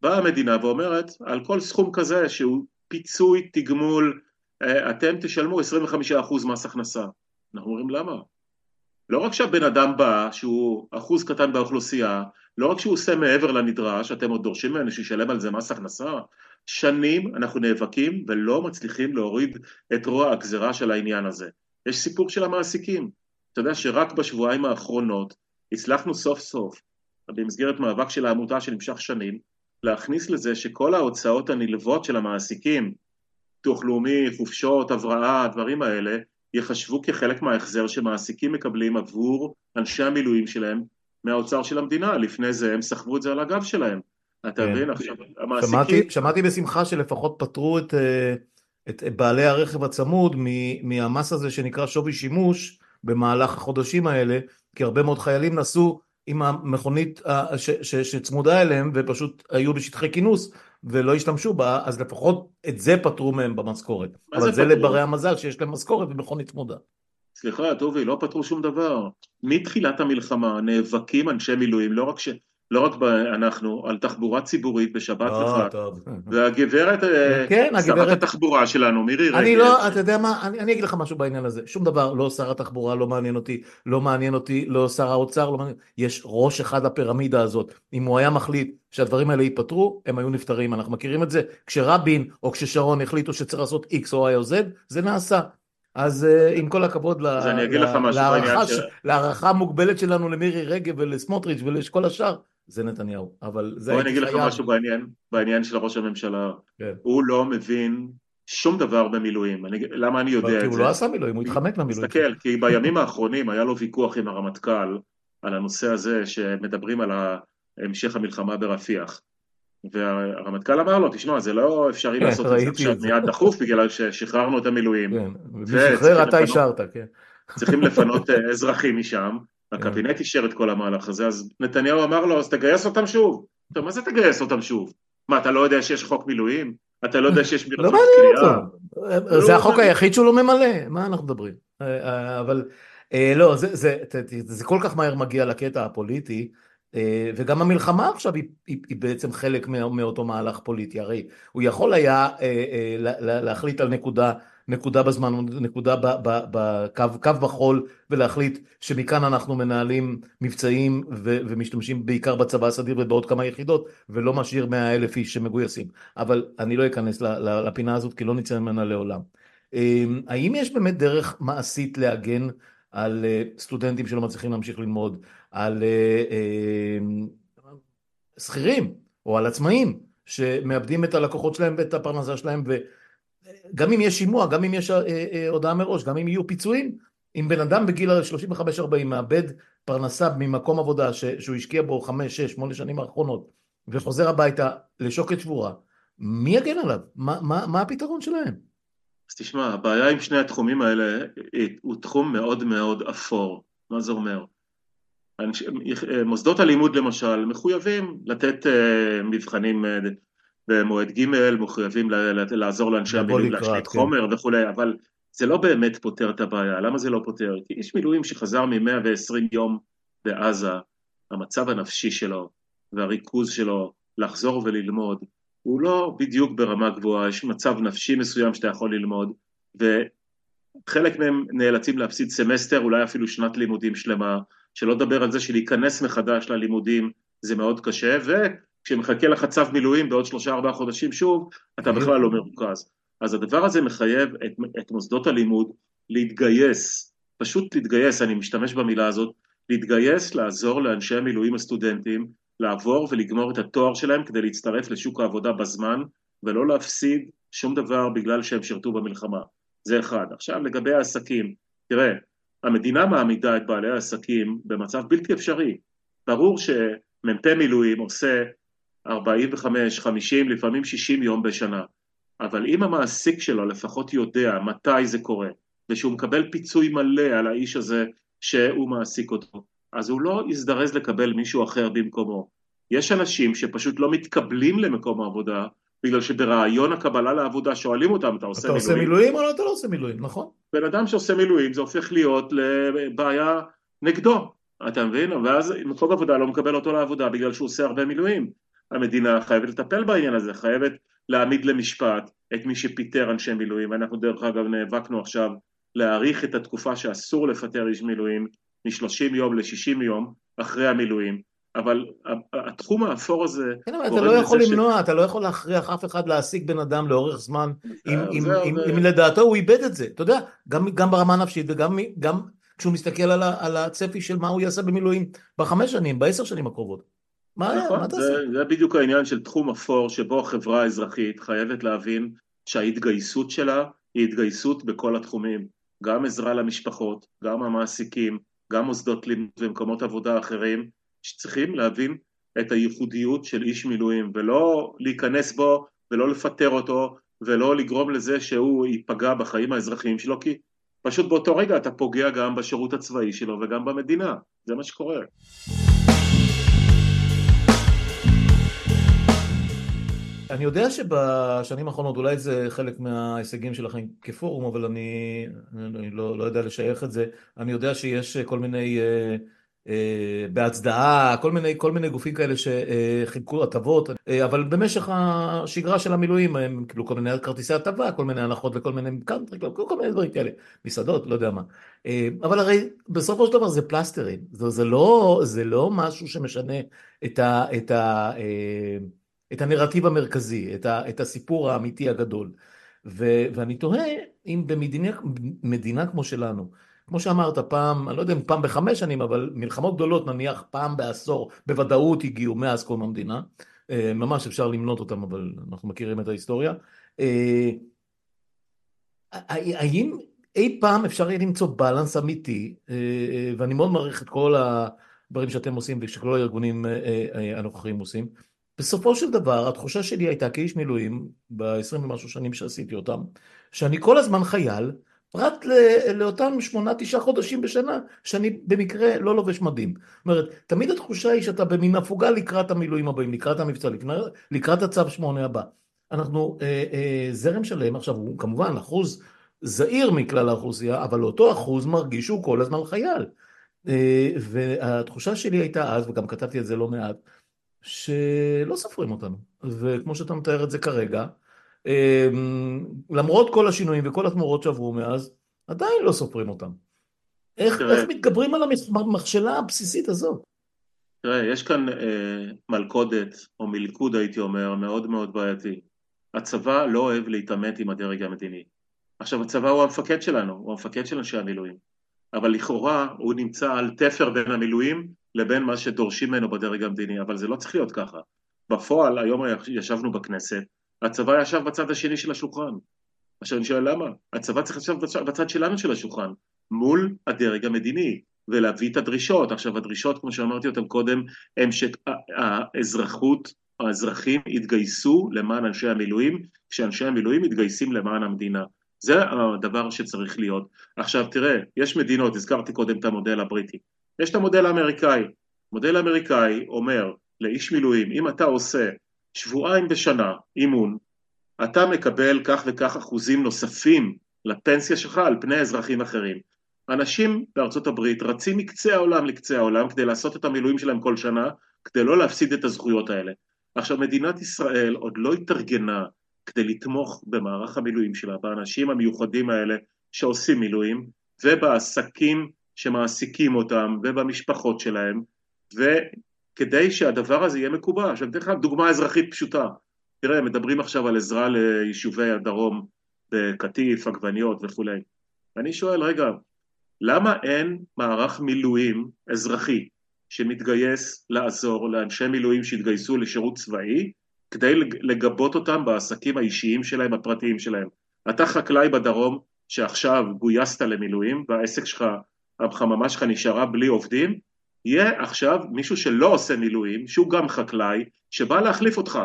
באה המדינה ואומרת על כל סכום כזה שהוא פיצוי, תגמול, אה, אתם תשלמו 25% מס הכנסה. אנחנו אומרים למה? לא רק שהבן אדם בא, שהוא אחוז קטן באוכלוסייה, לא רק שהוא עושה מעבר לנדרש, אתם עוד דורשים ממנו שישלם על זה מס הכנסה, שנים אנחנו נאבקים ולא מצליחים להוריד את רוע הגזרה של העניין הזה. יש סיפור של המעסיקים. אתה יודע שרק בשבועיים האחרונות הצלחנו סוף סוף, במסגרת מאבק של העמותה שנמשך שנים, להכניס לזה שכל ההוצאות הנלוות של המעסיקים, ביטוח לאומי, חופשות, הבראה, הדברים האלה, יחשבו כחלק מההחזר שמעסיקים מקבלים עבור אנשי המילואים שלהם מהאוצר של המדינה, לפני זה הם סחבו את זה על הגב שלהם. אתה כן. מבין? עכשיו, המעסיקים... שמעתי, שמעתי בשמחה שלפחות פטרו את, אה, את, את בעלי הרכב הצמוד מהמס הזה שנקרא שווי שימוש במהלך החודשים האלה, כי הרבה מאוד חיילים נסעו עם המכונית אה, ש, ש, שצמודה אליהם ופשוט היו בשטחי כינוס ולא השתמשו בה, אז לפחות את זה פטרו מהם במשכורת. אבל זה, זה לברי המזל שיש להם משכורת ומכונית צמודה. סליחה, טובי, לא פתרו שום דבר. מתחילת המלחמה נאבקים אנשי מילואים, לא רק ש... לא רק אנחנו, על תחבורה ציבורית בשבת וחג. והגברת, אה, כן, הגברת, שרת התחבורה שלנו, מירי רגב. אני לא, אתה יודע מה, אני, אני אגיד לך משהו בעניין הזה. שום דבר, לא שר התחבורה לא מעניין אותי, לא מעניין אותי, לא שר האוצר, לא מעניין. יש ראש אחד לפירמידה הזאת. אם הוא היה מחליט שהדברים האלה ייפתרו, הם היו נפתרים. אנחנו מכירים את זה. כשרבין או כששרון החליטו שצריך לעשות X או Y או Z, זה נעשה. אז uh, עם כל הכבוד להערכה המוגבלת שלנו למירי רגב ולסמוטריץ' ולכל השאר, זה נתניהו, אבל זה בוא אני אגיד לך משהו בעניין, בעניין של ראש הממשלה, כן. הוא לא מבין שום דבר במילואים, אני, למה אני יודע את זה? כי הוא לא עשה מילואים, הוא התחמק מהמילואים. תסתכל, כי בימים האחרונים היה לו ויכוח עם הרמטכ"ל על הנושא הזה שמדברים על המשך המלחמה ברפיח. והרמטכ"ל אמר לו, תשמע, זה לא אפשרי כן, לעשות את זה עכשיו מיד דחוף בגלל ששחררנו את המילואים. כן, ושחרר אתה אישרת, כן. צריכים לפנות אה, אזרחים משם, הקבינט אישר את כל המהלך הזה, אז נתניהו אמר לו, אז תגייס אותם שוב. טוב, מה זה תגייס אותם שוב? מה, אתה לא יודע שיש חוק מילואים? אתה לא יודע שיש לא קריאה? לא זה החוק היחיד שהוא לא ממלא, מה אנחנו מדברים? אה, אה, אבל לא, זה כל כך מהר מגיע לקטע הפוליטי. וגם המלחמה עכשיו היא, היא, היא בעצם חלק מאותו מהלך פוליטי, הרי הוא יכול היה להחליט על נקודה נקודה בזמן, נקודה בקו קו בחול ולהחליט שמכאן אנחנו מנהלים מבצעים ו, ומשתמשים בעיקר בצבא הסדיר ובעוד כמה יחידות ולא משאיר מאה אלף איש שמגויסים. אבל אני לא אכנס לפינה הזאת כי לא נצא ממנה לעולם. אמ, האם יש באמת דרך מעשית להגן על אה, סטודנטים שלא מצליחים להמשיך ללמוד, על אה, אמ, שכירים או על עצמאים שמאבדים את הלקוחות שלהם ואת הפרנסה שלהם וגם אם יש שימוע, גם אם יש אה, הודעה מראש, גם אם יהיו פיצויים, אם בן אדם בגיל 35-40 מאבד פרנסה ממקום עבודה שהוא השקיע בו 5, 6, 8 שנים האחרונות וחוזר הביתה לשוקת שבורה, מי יגן עליו? מה, מה, מה הפתרון שלהם? אז תשמע, הבעיה עם שני התחומים האלה הוא תחום מאוד מאוד אפור. מה זה אומר? מוסדות הלימוד למשל מחויבים לתת אה, מבחנים אה, במועד ג', מחויבים לעזור לאנשי המילואים להשלים כן. חומר וכולי, אבל זה לא באמת פותר את הבעיה. למה זה לא פותר? כי איש מילואים שחזר מ-120 יום בעזה, המצב הנפשי שלו והריכוז שלו לחזור וללמוד הוא לא בדיוק ברמה גבוהה, יש מצב נפשי מסוים שאתה יכול ללמוד, וחלק מהם נאלצים להפסיד סמסטר, אולי אפילו שנת לימודים שלמה, שלא לדבר על זה שלהיכנס מחדש ללימודים זה מאוד קשה, וכשמחכה לך צו מילואים בעוד שלושה ארבעה חודשים שוב, אתה בכלל לא מרוכז. אז הדבר הזה מחייב את, את מוסדות הלימוד להתגייס, פשוט להתגייס, אני משתמש במילה הזאת, להתגייס לעזור לאנשי המילואים הסטודנטים לעבור ולגמור את התואר שלהם כדי להצטרף לשוק העבודה בזמן ולא להפסיד שום דבר בגלל שהם שירתו במלחמה. זה אחד. עכשיו לגבי העסקים, תראה, המדינה מעמידה את בעלי העסקים במצב בלתי אפשרי. ברור שמ"פ מילואים עושה 45, 50, לפעמים 60 יום בשנה, אבל אם המעסיק שלו לפחות יודע מתי זה קורה, ושהוא מקבל פיצוי מלא על האיש הזה שהוא מעסיק אותו, אז הוא לא יזדרז לקבל מישהו אחר במקומו. יש אנשים שפשוט לא מתקבלים למקום העבודה, בגלל שברעיון הקבלה לעבודה שואלים אותם, אתה עושה אתה מילואים? אתה עושה מילואים או לא, אתה לא עושה מילואים, נכון? בן אדם שעושה מילואים זה הופך להיות לבעיה נגדו, אתה מבין? ואז מקום עבודה לא מקבל אותו לעבודה בגלל שהוא עושה הרבה מילואים. המדינה חייבת לטפל בעניין הזה, חייבת להעמיד למשפט את מי שפיטר אנשי מילואים. אנחנו דרך אגב נאבקנו עכשיו להאריך את התקופה שאסור לפטר איש מילואים מ-30 יום ל-60 יום אחרי המילואים, אבל התחום האפור הזה... כן, אבל אתה לא יכול למנוע, ש... אתה לא יכול להכריח אף אחד להעסיק בן אדם לאורך זמן, אם, אם, אם, אם לדעתו הוא איבד את זה, אתה יודע, גם, גם ברמה הנפשית וגם גם כשהוא מסתכל על, ה, על הצפי של מה הוא יעשה במילואים בחמש שנים, בעשר שנים הקרובות. מה? נכון, מה תעשה? זה, זה בדיוק העניין של תחום אפור, שבו החברה האזרחית חייבת להבין שההתגייסות שלה היא התגייסות בכל התחומים, גם עזרה למשפחות, גם המעסיקים, גם מוסדות לימוד ומקומות עבודה אחרים, שצריכים להבין את הייחודיות של איש מילואים, ולא להיכנס בו ולא לפטר אותו, ולא לגרום לזה שהוא ייפגע בחיים האזרחיים שלו, כי פשוט באותו רגע אתה פוגע גם בשירות הצבאי שלו וגם במדינה, זה מה שקורה. אני יודע שבשנים האחרונות, אולי זה חלק מההישגים שלכם כפורום, אבל אני, אני לא, לא יודע לשייך את זה. אני יודע שיש כל מיני, אה, אה, בהצדעה, כל מיני, כל מיני גופים כאלה שחיבקו הטבות, אה, אבל במשך השגרה של המילואים הם קיבלו כל מיני כרטיסי הטבה, כל מיני הנחות וכל מיני קאנטרי, כל מיני דברים כאלה, מסעדות, לא יודע מה. אבל הרי בסופו של דבר זה פלסטרים, זה, זה, לא, זה לא משהו שמשנה את ה... את ה את הנרטיב המרכזי, את, ה, את הסיפור האמיתי הגדול. ו, ואני תוהה אם במדינה כמו שלנו, כמו שאמרת, פעם, אני לא יודע אם פעם בחמש שנים, אבל מלחמות גדולות נניח פעם בעשור, בוודאות הגיעו מאז קום המדינה, אה, ממש אפשר למנות אותם, אבל אנחנו מכירים את ההיסטוריה. אה, האם אי פעם אפשר יהיה למצוא בלנס אמיתי, אה, ואני מאוד מעריך את כל הדברים שאתם עושים ושכל הארגונים הנוכחים עושים, בסופו של דבר התחושה שלי הייתה כאיש מילואים ב-20 ומשהו שנים שעשיתי אותם, שאני כל הזמן חייל, פרט לאותם שמונה תשעה חודשים בשנה שאני במקרה לא לובש מדים. זאת אומרת, תמיד התחושה היא שאתה במין הפוגה לקראת המילואים הבאים, לקראת המבצע, לקראת הצו שמונה הבא. אנחנו אה, אה, זרם שלם, עכשיו הוא כמובן אחוז זעיר מכלל האוכלוסייה, אבל אותו אחוז מרגיש שהוא כל הזמן חייל. אה, והתחושה שלי הייתה אז, וגם כתבתי את זה לא מעט, שלא סופרים אותנו. וכמו שאתה מתאר את זה כרגע, למרות כל השינויים וכל התמורות שעברו מאז, עדיין לא סופרים אותם. איך, איך מתגברים על המכשלה הבסיסית הזאת? תראה, יש כאן אה, מלכודת, או מלכוד הייתי אומר, מאוד מאוד בעייתי. הצבא לא אוהב להתעמת עם הדרג המדיני. עכשיו הצבא הוא המפקד שלנו, הוא המפקד של אנשי המילואים, אבל לכאורה הוא נמצא על תפר בין המילואים לבין מה שדורשים ממנו בדרג המדיני, אבל זה לא צריך להיות ככה. בפועל, היום ישבנו בכנסת, הצבא ישב בצד השני של השולחן. עכשיו אני שואל למה? הצבא צריך לשבת בצד שלנו של השולחן, מול הדרג המדיני, ולהביא את הדרישות. עכשיו הדרישות, כמו שאמרתי אותן קודם, הם שהאזרחות, האזרחים יתגייסו למען אנשי המילואים, כשאנשי המילואים מתגייסים למען המדינה. זה הדבר שצריך להיות. עכשיו תראה, יש מדינות, הזכרתי קודם את המודל הבריטי, יש את המודל האמריקאי. המודל האמריקאי אומר לאיש מילואים, אם אתה עושה שבועיים בשנה אימון, אתה מקבל כך וכך אחוזים נוספים לפנסיה שלך על פני אזרחים אחרים. אנשים בארצות הברית רצים מקצה העולם לקצה העולם כדי לעשות את המילואים שלהם כל שנה, כדי לא להפסיד את הזכויות האלה. עכשיו מדינת ישראל עוד לא התארגנה כדי לתמוך במערך המילואים שלה, באנשים המיוחדים האלה שעושים מילואים, ובעסקים שמעסיקים אותם, ובמשפחות שלהם, וכדי שהדבר הזה יהיה מקובע. עכשיו אתן לך דוגמה אזרחית פשוטה. תראה, מדברים עכשיו על עזרה ליישובי הדרום בקטיף, עגבניות וכולי. אני שואל, רגע, למה אין מערך מילואים אזרחי שמתגייס לעזור לאנשי מילואים שהתגייסו לשירות צבאי כדי לגבות אותם בעסקים האישיים שלהם, הפרטיים שלהם. אתה חקלאי בדרום שעכשיו גויסת למילואים והעסק שלך, החממה שלך נשארה בלי עובדים, יהיה עכשיו מישהו שלא עושה מילואים, שהוא גם חקלאי, שבא להחליף אותך,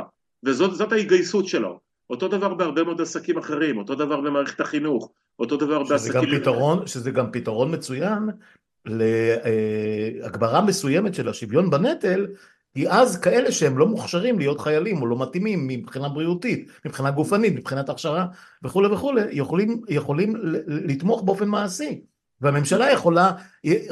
וזאת ההתגייסות שלו. אותו דבר בהרבה מאוד עסקים אחרים, אותו דבר במערכת החינוך, אותו דבר שזה בעסקים... גם פתרון, שזה גם פתרון מצוין להגברה מסוימת של השוויון בנטל, כי אז כאלה שהם לא מוכשרים להיות חיילים או לא מתאימים מבחינה בריאותית, מבחינה גופנית, מבחינת הכשרה וכולי וכולי, יכולים, יכולים לתמוך באופן מעשי. והממשלה יכולה,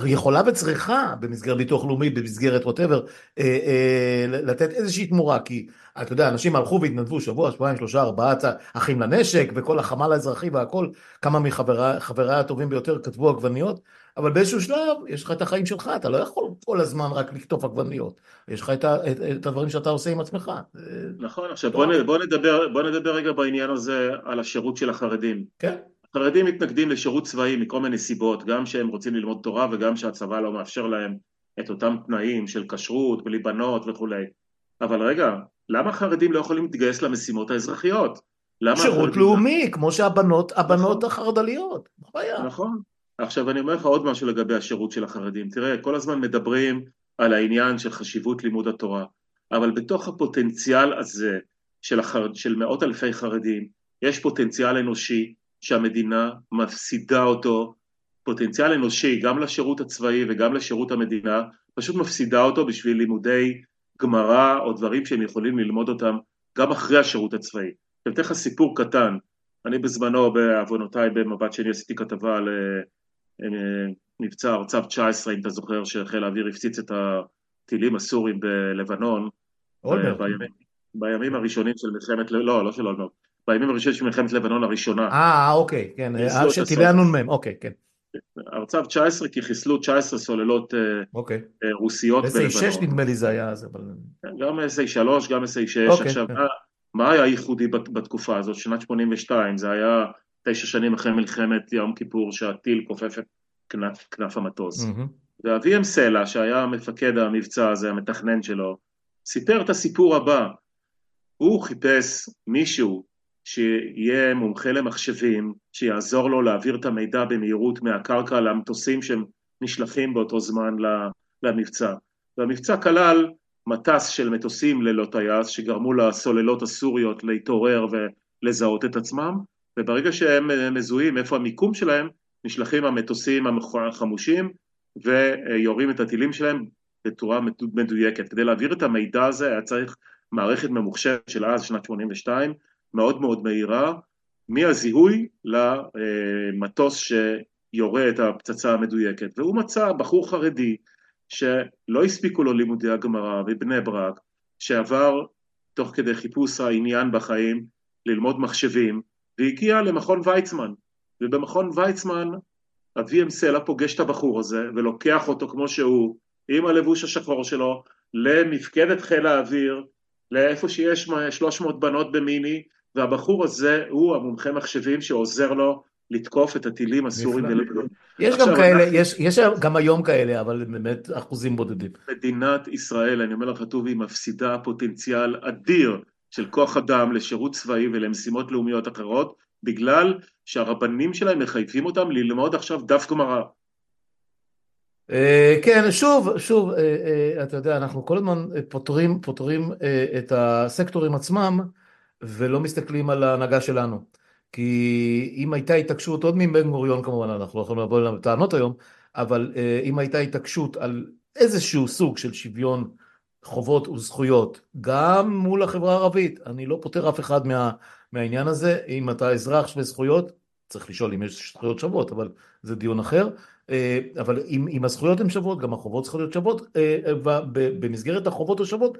יכולה וצריכה במסגרת ביטוח לאומי, במסגרת ווטאבר, אה, אה, לתת איזושהי תמורה, כי אתה יודע, אנשים הלכו והתנדבו שבוע, שבועיים, שלושה, ארבעה אחים לנשק, וכל החמ"ל האזרחי והכל, כמה מחבריי הטובים ביותר כתבו עגבניות, אבל באיזשהו שלב יש לך את החיים שלך, אתה לא יכול כל הזמן רק לקטוף עגבניות, יש לך את, את, את הדברים שאתה עושה עם עצמך. נכון, עכשיו בוא, בוא, נדבר, בוא נדבר רגע בעניין הזה על השירות של החרדים. כן. חרדים מתנגדים לשירות צבאי מכל מיני סיבות, גם שהם רוצים ללמוד תורה וגם שהצבא לא מאפשר להם את אותם תנאים של כשרות בלי בנות וכולי. אבל רגע, למה חרדים לא יכולים להתגייס למשימות האזרחיות? שירות לאומי, לא... כמו שהבנות, הבנות נכון. החרד"ליות, נכון. עכשיו אני אומר לך עוד משהו לגבי השירות של החרדים. תראה, כל הזמן מדברים על העניין של חשיבות לימוד התורה, אבל בתוך הפוטנציאל הזה של, החר... של מאות אלפי חרדים, יש פוטנציאל אנושי שהמדינה מפסידה אותו, פוטנציאל אנושי גם לשירות הצבאי וגם לשירות המדינה, פשוט מפסידה אותו בשביל לימודי גמרא או דברים שהם יכולים ללמוד אותם גם אחרי השירות הצבאי. אני אתן לך סיפור קטן, אני בזמנו בעוונותיי במבט שני עשיתי כתבה על אה, אה, מבצע ארצב 19 אם אתה זוכר שחיל האוויר הפציץ את הטילים הסורים בלבנון. בימים, בימים הראשונים של מלחמת, לא, לא של אולמרט, בימים הראשונים של מלחמת לבנון הראשונה. אה, אוקיי, כן, של טילי הנ"מ, אוקיי, כן. ארצב 19 כי חיסלו 19 סוללות אה, אוקיי. רוסיות בלבנון. SA6 נדמה לי זה היה אז, אבל... כן, גם SA3, גם SA6. אוקיי, עכשיו, כן. מה, מה היה ייחודי בתקופה הזאת, שנת 82, זה היה תשע שנים אחרי מלחמת יום כיפור שהטיל כופף את כנף, כנף המטוס. Mm-hmm. ואביהם סלע, שהיה מפקד המבצע הזה, המתכנן שלו, סיפר את הסיפור הבא. הוא חיפש מישהו שיהיה מומחה למחשבים, שיעזור לו להעביר את המידע במהירות מהקרקע למטוסים שנשלחים באותו זמן למבצע. והמבצע כלל מטס של מטוסים ללא טייס שגרמו לסוללות הסוריות להתעורר ולזהות את עצמם, וברגע שהם מזוהים איפה המיקום שלהם, נשלחים המטוסים החמושים ויורים את הטילים שלהם בצורה מדויקת. כדי להעביר את המידע הזה היה צריך מערכת ממוחשבת של אז, שנת 82, מאוד מאוד מהירה, מהזיהוי למטוס שיורה את הפצצה המדויקת. והוא מצא בחור חרדי שלא הספיקו לו לימודי הגמרא בבני ברק, שעבר תוך כדי חיפוש העניין בחיים ללמוד מחשבים, והגיע למכון ויצמן, ובמכון ויצמן אביהם סלע פוגש את הבחור הזה ולוקח אותו כמו שהוא, עם הלבוש השחור שלו, למפקדת חיל האוויר, לאיפה שיש 300 בנות במיני, והבחור הזה הוא המומחה מחשבים שעוזר לו לתקוף את הטילים הסורים בלבנון. יש גם כאלה, אנחנו... יש, יש גם היום כאלה, אבל באמת אחוזים בודדים. מדינת ישראל, אני אומר לך, טובי, מפסידה פוטנציאל אדיר של כוח אדם לשירות צבאי ולמשימות לאומיות אחרות, בגלל שהרבנים שלהם מחייבים אותם ללמוד עכשיו דף גמרא. אה, כן, שוב, שוב, אה, אה, אתה יודע, אנחנו כל הזמן פותרים, פותרים את הסקטורים עצמם ולא מסתכלים על ההנהגה שלנו. כי אם הייתה התעקשות, עוד מבן גוריון כמובן, אנחנו לא יכולים לבוא אליו בטענות היום, אבל אם הייתה התעקשות על איזשהו סוג של שוויון חובות וזכויות, גם מול החברה הערבית, אני לא פוטר אף אחד מה, מהעניין הזה, אם אתה אזרח שווה זכויות, צריך לשאול אם יש זכויות שוות, אבל זה דיון אחר, אה, אבל אם, אם הזכויות הן שוות, גם החובות צריכות להיות שוות, אה, במסגרת החובות השוות,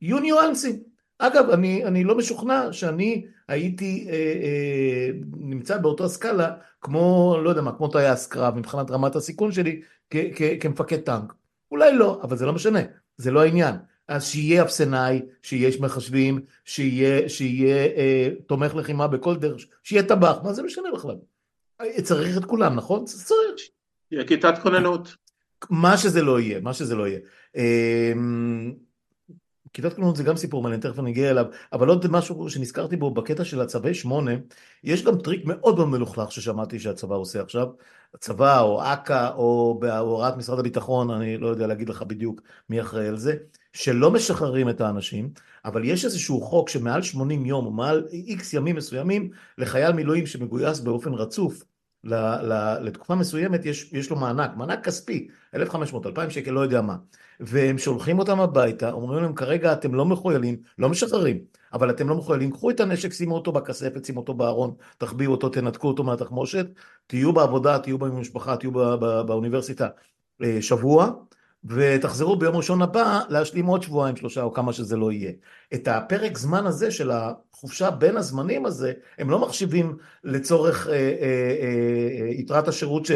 יהיו ניואנסים. אגב, אני, אני לא משוכנע שאני הייתי אה, אה, נמצא באותה סקאלה כמו, לא יודע מה, כמו טייס קרב מבחינת רמת הסיכון שלי כ, כ, כמפקד טנק. אולי לא, אבל זה לא משנה, זה לא העניין. אז שיהיה אפסנאי, שיהיה מחשבים, שיהיה, שיהיה אה, תומך לחימה בכל דרך, שיהיה טבח, מה זה משנה בכלל? צריך את כולם, נכון? צריך. יהיה כיתת כוננות. מה שזה לא יהיה, מה שזה לא יהיה. אה, כיתת כוננות זה גם סיפור מעניין, תכף אני אגיע אליו, אבל עוד משהו שנזכרתי בו בקטע של הצווי שמונה, יש גם טריק מאוד מאוד מלוכלך ששמעתי שהצבא עושה עכשיו, הצבא או אכ"א או בהוראת משרד הביטחון, אני לא יודע להגיד לך בדיוק מי אחראי על זה, שלא משחררים את האנשים, אבל יש איזשהו חוק שמעל 80 יום או מעל איקס ימים מסוימים לחייל מילואים שמגויס באופן רצוף לתקופה מסוימת יש, יש לו מענק, מענק כספי, 1,500, 2,000 שקל, לא יודע מה. והם שולחים אותם הביתה, אומרים להם כרגע אתם לא מחוילים, לא משחררים, אבל אתם לא מחוילים, קחו את הנשק, שימו אותו בכספת, שימו אותו בארון, תחביאו אותו, תנתקו אותו מהתחמושת, תהיו בעבודה, תהיו במשפחה, תהיו באוניברסיטה אה, שבוע, ותחזרו ביום ראשון הבא להשלים עוד שבועיים שלושה או כמה שזה לא יהיה. את הפרק זמן הזה של החופשה בין הזמנים הזה הם לא מחשיבים לצורך אה, אה, אה, יתרת השירות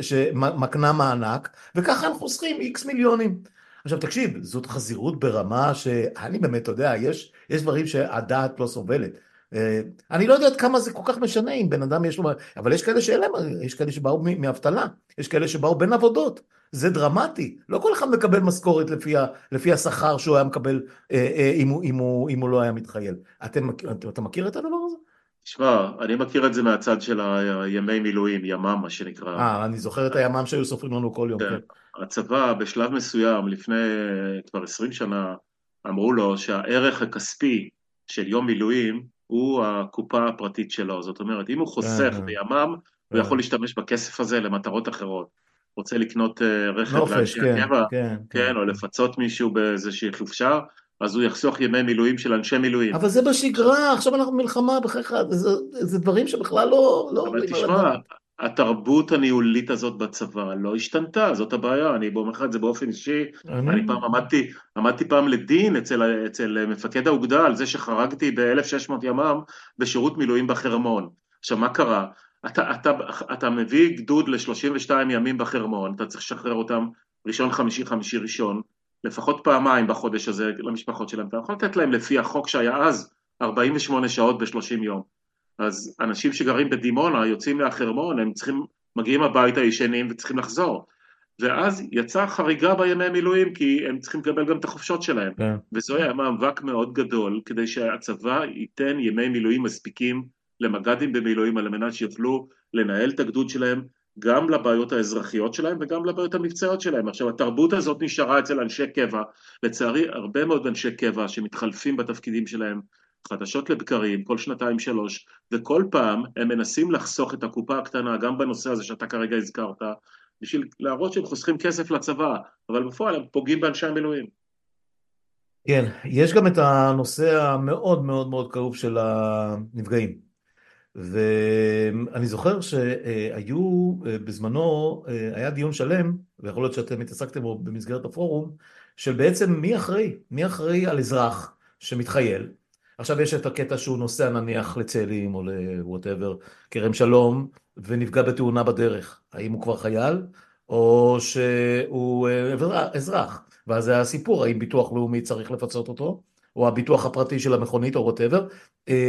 שמקנה מענק וככה הם חוסכים איקס מיליונים. עכשיו תקשיב זאת חזירות ברמה שאני באמת אתה יודע יש, יש דברים שהדעת לא סובלת. אה, אני לא יודע עד כמה זה כל כך משנה אם בן אדם יש לו, אבל יש כאלה שאין להם, יש כאלה שבאו מאבטלה, יש כאלה שבאו בין עבודות, זה דרמטי, לא כל אחד מקבל משכורת לפי, ה, לפי השכר שהוא היה מקבל אה, אה, אם, הוא, אם, הוא, אם הוא לא היה מתחייל. אתם, אתה מכיר את הדבר הזה? תשמע, אני מכיר את זה מהצד של הימי מילואים, ימ"מ מה שנקרא. אה, אני זוכר את הימ"מ שהיו סופרים לנו כל יום. כן. כן. הצבא בשלב מסוים, לפני כבר עשרים שנה, אמרו לו שהערך הכספי של יום מילואים הוא הקופה הפרטית שלו, זאת אומרת, אם הוא חוסך כן, כן. בימ"מ, הוא יכול להשתמש בכסף הזה למטרות אחרות. רוצה לקנות אה, רכב לאנשי הקבע, כן, כן, או לפצות מישהו באיזושהי חופשה, אז הוא יחסוך ימי מילואים של אנשי מילואים. אבל זה בשגרה, עכשיו אנחנו במלחמה בחייך, זה, זה דברים שבכלל לא... לא אבל תשמע, התרבות הניהולית הזאת בצבא לא השתנתה, זאת הבעיה, אני אומר לך את זה באופן אישי, אני, אני פעם עמדתי, עמדתי פעם לדין אצל, אצל מפקד האוגדה על זה שחרגתי ב-1600 ימ"מ בשירות מילואים בחרמון. עכשיו מה קרה? אתה, אתה, אתה מביא גדוד ל-32 ימים בחרמון, אתה צריך לשחרר אותם ראשון חמישי חמישי ראשון, לפחות פעמיים בחודש הזה למשפחות שלהם, אתה יכול לתת להם לפי החוק שהיה אז 48 שעות ב-30 יום. אז אנשים שגרים בדימונה יוצאים מהחרמון, הם צריכים, מגיעים הביתה ישנים וצריכים לחזור. ואז יצאה חריגה בימי מילואים כי הם צריכים לקבל גם את החופשות שלהם. Yeah. כן. וזה היה מאבק מאוד גדול כדי שהצבא ייתן ימי מילואים מספיקים למג"דים במילואים על מנת שיוכלו לנהל את הגדוד שלהם גם לבעיות האזרחיות שלהם וגם לבעיות המבצעיות שלהם. עכשיו התרבות הזאת נשארה אצל אנשי קבע, לצערי הרבה מאוד אנשי קבע שמתחלפים בתפקידים שלהם חדשות לבקרים, כל שנתיים שלוש, וכל פעם הם מנסים לחסוך את הקופה הקטנה גם בנושא הזה שאתה כרגע הזכרת, בשביל להראות שהם חוסכים כסף לצבא, אבל בפועל הם פוגעים באנשי המילואים. כן, יש גם את הנושא המאוד מאוד מאוד כאוב של הנפגעים. ואני זוכר שהיו בזמנו, היה דיון שלם, ויכול להיות שאתם התעסקתם בו במסגרת הפורום, של בעצם מי אחראי, מי אחראי על אזרח שמתחייל, עכשיו יש את הקטע שהוא נוסע נניח לצאלים או לווטאבר, כרם שלום, ונפגע בתאונה בדרך. האם הוא כבר חייל, או שהוא אה, אזרח? ואז זה הסיפור, האם ביטוח לאומי צריך לפצות אותו, או הביטוח הפרטי של המכונית או ווטאבר, אה,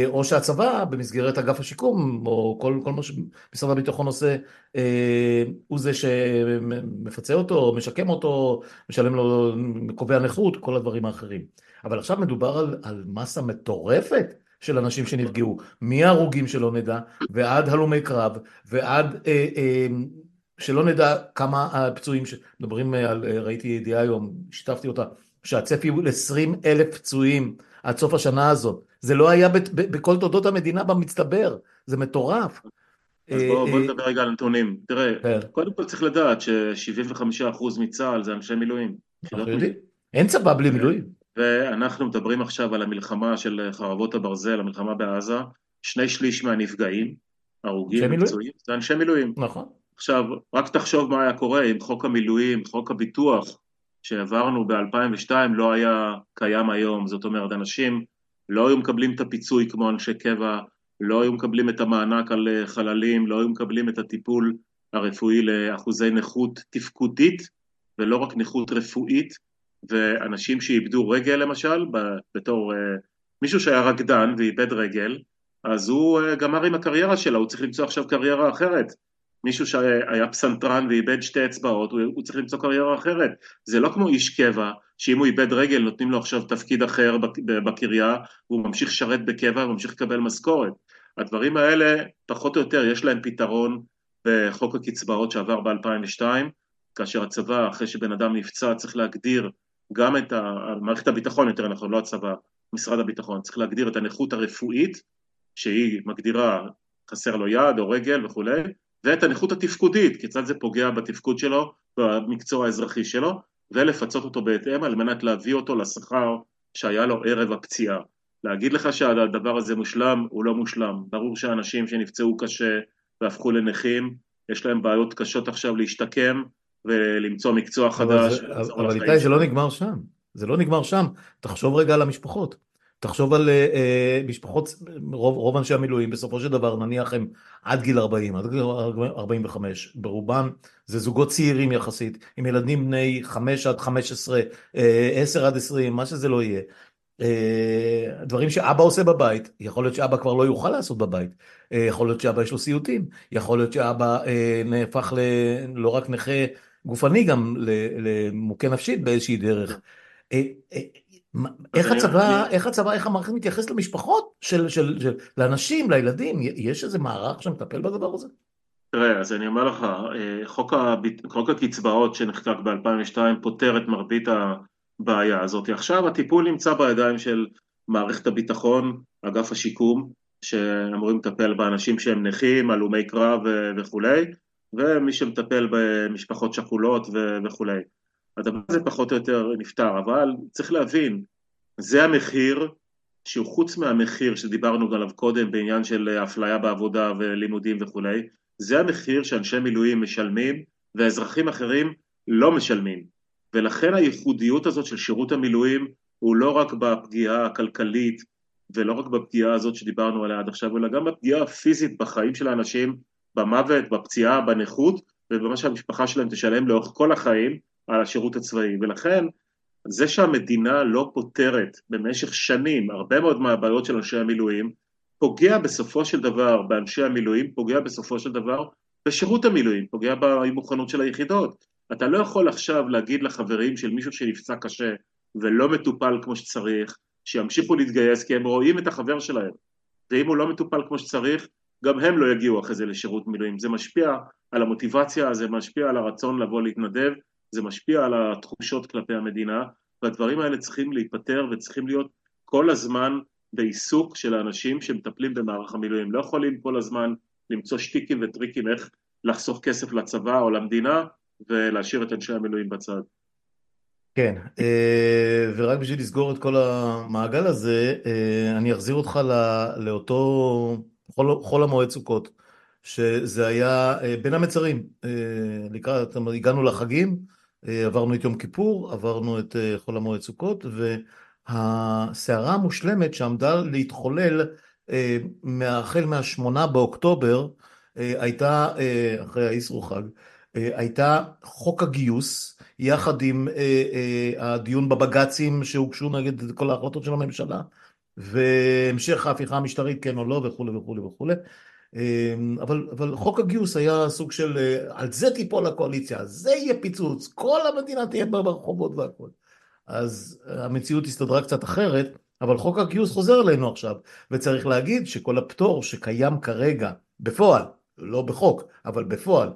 או שהצבא במסגרת אגף השיקום, או כל, כל מה שמשרד הביטחון עושה, אה, הוא זה שמפצה אותו, משקם אותו, משלם לו, קובע נכות, כל הדברים האחרים. אבל עכשיו מדובר על, על מסה מטורפת של אנשים שנפגעו, מהרוגים שלא נדע, ועד הלומי קרב, ועד אה, אה, שלא נדע כמה הפצועים, מדברים על, ראיתי ידיעה היום, שיתפתי אותה, שהצפי הוא ל-20 אלף פצועים עד סוף השנה הזאת. זה לא היה בכל תולדות המדינה במצטבר, זה מטורף. אז בואו בוא נדבר רגע על נתונים. תראה, כן. קודם כל צריך לדעת ש-75% מצה"ל זה אנשי מילואים. אנחנו יודעים. אין צבא בלי מילואים. ואנחנו מדברים עכשיו על המלחמה של חרבות הברזל, המלחמה בעזה, שני שליש מהנפגעים, הרוגים ופצועים, זה אנשי מילואים. נכון. עכשיו, רק תחשוב מה היה קורה אם חוק המילואים, חוק הביטוח, שהעברנו ב-2002 לא היה קיים היום, זאת אומרת אנשים לא היו מקבלים את הפיצוי כמו אנשי קבע, לא היו מקבלים את המענק על אה, חללים, לא היו מקבלים את הטיפול הרפואי לאחוזי נכות תפקודית ולא רק נכות רפואית ואנשים שאיבדו רגל למשל, בתור uh, מישהו שהיה רקדן ואיבד רגל, אז הוא uh, גמר עם הקריירה שלו, הוא צריך למצוא עכשיו קריירה אחרת. מישהו שהיה פסנתרן ואיבד שתי אצבעות, הוא, הוא צריך למצוא קריירה אחרת. זה לא כמו איש קבע, שאם הוא איבד רגל נותנים לו עכשיו תפקיד אחר בקריה, והוא ממשיך לשרת בקבע וממשיך לקבל משכורת. הדברים האלה, פחות או יותר, יש להם פתרון בחוק הקצבאות שעבר ב-2002, כאשר הצבא, אחרי שבן אדם נפצע, צריך להגדיר גם את ה... מערכת הביטחון, יותר נכון, לא הצבא, משרד הביטחון, צריך להגדיר את הנכות הרפואית, שהיא מגדירה חסר לו יד או רגל וכולי, ואת הנכות התפקודית, כיצד זה פוגע בתפקוד שלו, במקצוע האזרחי שלו, ולפצות אותו בהתאם על מנת להביא אותו לשכר שהיה לו ערב הפציעה. להגיד לך שהדבר הזה מושלם, הוא לא מושלם. ברור שאנשים שנפצעו קשה והפכו לנכים, יש להם בעיות קשות עכשיו להשתקם ולמצוא מקצוע חדש. אבל איתי, זה לא נגמר שם. זה לא נגמר שם. תחשוב רגע על המשפחות. תחשוב על uh, משפחות, רוב, רוב אנשי המילואים בסופו של דבר נניח הם עד גיל 40, עד גיל 45, ברובם זה זוגות צעירים יחסית, עם ילדים בני 5 עד 15, uh, 10 עד 20, מה שזה לא יהיה. דברים שאבא עושה בבית, יכול להיות שאבא כבר לא יוכל לעשות בבית, יכול להיות שאבא יש לו סיוטים, יכול להיות שאבא נהפך ל, לא רק נכה גופני, גם למוכה נפשית באיזושהי דרך. איך הצבא, איך הצבא, איך המערכת מתייחסת למשפחות של, של, של, לאנשים, לילדים? יש איזה מערך שמטפל בדבר הזה? תראה, אז אני אומר לך, אה, חוק, הביט... חוק הקצבאות שנחקק ב-2002 פותר את מרבית הבעיה הזאת. עכשיו הטיפול נמצא בידיים של מערכת הביטחון, אגף השיקום, שאמורים לטפל באנשים שהם נכים, הלומי קרב וכולי, ומי שמטפל במשפחות שכולות וכולי. הדבר הזה פחות או יותר נפתר, אבל צריך להבין, זה המחיר שהוא חוץ מהמחיר שדיברנו עליו קודם בעניין של אפליה בעבודה ולימודים וכולי, זה המחיר שאנשי מילואים משלמים ואזרחים אחרים לא משלמים. ולכן הייחודיות הזאת של שירות המילואים הוא לא רק בפגיעה הכלכלית ולא רק בפגיעה הזאת שדיברנו עליה עד עכשיו, אלא גם בפגיעה הפיזית בחיים של האנשים, במוות, בפציעה, בנכות, ובמה שהמשפחה שלהם תשלם לאורך כל החיים, על השירות הצבאי, ולכן זה שהמדינה לא פותרת במשך שנים הרבה מאוד מהבעיות של אנשי המילואים, פוגע בסופו של דבר באנשי המילואים, פוגע בסופו של דבר בשירות המילואים, פוגע במוכנות של היחידות. אתה לא יכול עכשיו להגיד לחברים של מישהו שנפצע קשה ולא מטופל כמו שצריך, שימשיכו להתגייס כי הם רואים את החבר שלהם, ואם הוא לא מטופל כמו שצריך, גם הם לא יגיעו אחרי זה לשירות מילואים. זה משפיע על המוטיבציה, זה משפיע על הרצון לבוא להתנדב, זה משפיע על התחושות כלפי המדינה, והדברים האלה צריכים להיפתר וצריכים להיות כל הזמן בעיסוק של האנשים שמטפלים במערך המילואים. לא יכולים כל הזמן למצוא שטיקים וטריקים איך לחסוך כסף לצבא או למדינה ולהשאיר את אנשי המילואים בצד. כן, אה, ורק בשביל לסגור את כל המעגל הזה, אה, אני אחזיר אותך לאותו חול, חול המועד סוכות, שזה היה אה, בין המצרים, לקראת, הגענו לחגים, עברנו את יום כיפור, עברנו את אה, חול המועד סוכות, הסערה המושלמת שעמדה להתחולל החל מהשמונה באוקטובר הייתה, אחרי האיסרו חג, הייתה חוק הגיוס יחד עם הדיון בבג"צים שהוגשו נגד כל ההחלטות של הממשלה והמשך ההפיכה המשטרית כן או לא וכולי וכולי וכולי אבל, אבל חוק הגיוס היה סוג של על זה תיפול הקואליציה, זה יהיה פיצוץ, כל המדינה תהיה ברחובות והכל אז המציאות הסתדרה קצת אחרת אבל חוק הגיוס חוזר אלינו עכשיו וצריך להגיד שכל הפטור שקיים כרגע בפועל, לא בחוק אבל בפועל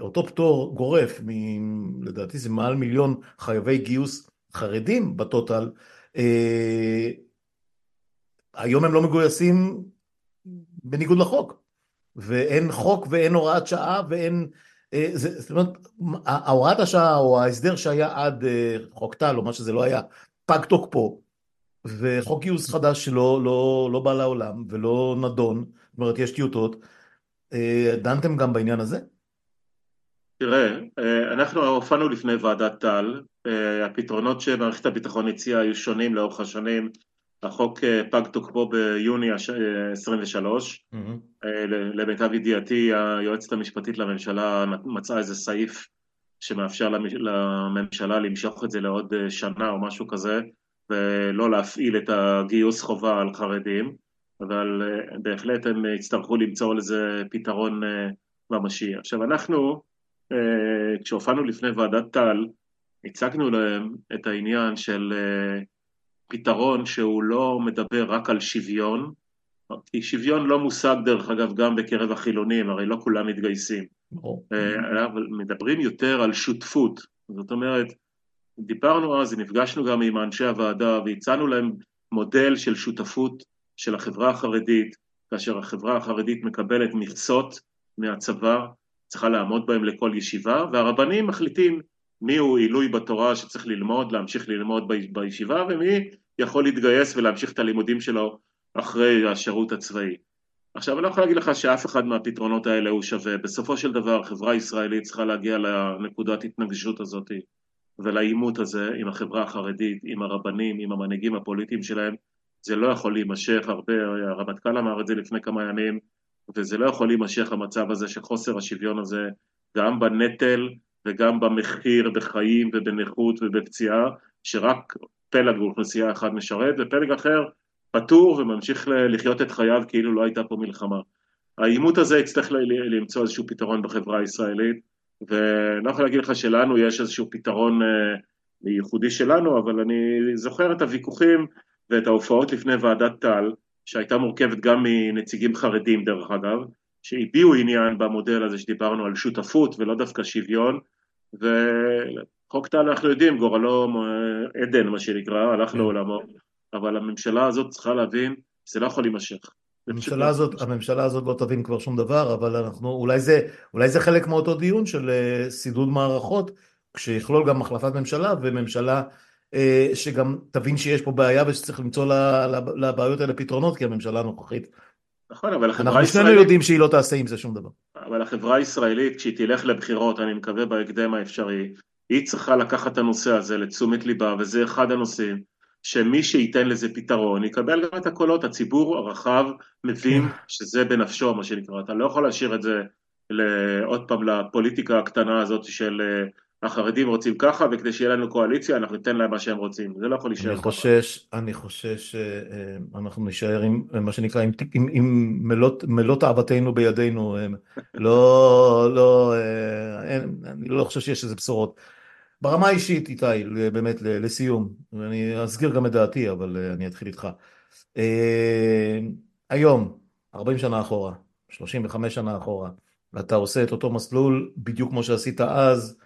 אותו פטור גורף, מ, לדעתי זה מעל מיליון חייבי גיוס חרדים בטוטל, היום הם לא מגויסים בניגוד לחוק, ואין חוק ואין הוראת שעה ואין, זאת אומרת, ההוראת השעה או ההסדר שהיה עד חוק טל או מה שזה לא היה, פג תוקפו, וחוק גיוס חדש שלא לא, לא בא לעולם ולא נדון, זאת אומרת יש טיוטות, דנתם גם בעניין הזה? תראה, אנחנו הופענו לפני ועדת טל, הפתרונות שמערכת הביטחון הציעה היו שונים לאורך השנים, החוק פג תוקפו ביוני 23, mm-hmm. למיטב ידיעתי היועצת המשפטית לממשלה מצאה איזה סעיף שמאפשר לממשלה למשוך את זה לעוד שנה או משהו כזה ולא להפעיל את הגיוס חובה על חרדים, אבל בהחלט הם יצטרכו למצוא לזה פתרון ממשי. עכשיו אנחנו כשהופענו לפני ועדת טל, הצגנו להם את העניין של פתרון שהוא לא מדבר רק על שוויון, כי שוויון לא מושג דרך אגב גם בקרב החילונים, הרי לא כולם מתגייסים, אבל מדברים יותר על שותפות, זאת אומרת, דיברנו אז, נפגשנו גם עם אנשי הוועדה והצענו להם מודל של שותפות של החברה החרדית, כאשר החברה החרדית מקבלת מכסות מהצבא, צריכה לעמוד בהם לכל ישיבה, והרבנים מחליטים מי הוא עילוי בתורה שצריך ללמוד, להמשיך ללמוד בישיבה, ומי יכול להתגייס ולהמשיך את הלימודים שלו אחרי השירות הצבאי. עכשיו אני לא יכול להגיד לך שאף אחד מהפתרונות האלה הוא שווה, בסופו של דבר החברה הישראלית צריכה להגיע לנקודת התנגשות הזאת ולעימות הזה עם החברה החרדית, עם הרבנים, עם המנהיגים הפוליטיים שלהם, זה לא יכול להימשך הרבה, הרמטכ"ל אמר את זה לפני כמה ימים, וזה לא יכול להימשך המצב הזה של חוסר השוויון הזה גם בנטל וגם במחיר בחיים ובנכות ובפציעה שרק פלג באוכלוסייה אחד משרת ופלג אחר פטור וממשיך לחיות את חייו כאילו לא הייתה פה מלחמה. העימות הזה יצטרך למצוא איזשהו פתרון בחברה הישראלית ואני לא יכול להגיד לך שלנו יש איזשהו פתרון ייחודי שלנו אבל אני זוכר את הוויכוחים ואת ההופעות לפני ועדת טל שהייתה מורכבת גם מנציגים חרדים דרך אגב, שהביעו עניין במודל הזה שדיברנו על שותפות ולא דווקא שוויון, וחוק טל אנחנו יודעים, גורלו עדן מה שנקרא, הלך לעולמו, אבל הממשלה הזאת צריכה להבין, זה לא יכול להימשך. הממשלה הזאת, הממשלה הזאת לא תבין כבר שום דבר, אבל אנחנו, אולי זה, אולי זה חלק מאותו דיון של סידוד מערכות, כשיכלול גם החלפת ממשלה וממשלה שגם תבין שיש פה בעיה ושצריך למצוא לבעיות האלה פתרונות כי הממשלה הנוכחית נכון, אבל החברה הישראלית... אנחנו שנינו יודעים שהיא לא תעשה עם זה שום דבר. אבל החברה הישראלית, כשהיא תלך לבחירות, אני מקווה בהקדם האפשרי, היא צריכה לקחת את הנושא הזה לתשומת ליבה, וזה אחד הנושאים, שמי שייתן לזה פתרון, יקבל גם את הקולות, הציבור הרחב מבין שזה בנפשו, מה שנקרא, אתה לא יכול להשאיר את זה עוד פעם לפוליטיקה הקטנה הזאת של החרדים רוצים ככה, וכדי שיהיה לנו קואליציה, אנחנו ניתן להם מה שהם רוצים. זה לא יכול להישאר ככה. חושש, אני חושש שאנחנו נישאר עם מה שנקרא, עם, עם, עם מלות, מלות אהבתנו בידינו. <laughs> לא, לא, אין, אני לא חושב שיש איזה בשורות. ברמה האישית, איתי, באמת, לסיום, ואני אסגיר גם את דעתי, אבל אני אתחיל איתך. היום, 40 שנה אחורה, 35 שנה אחורה, ואתה עושה את אותו מסלול בדיוק כמו שעשית אז,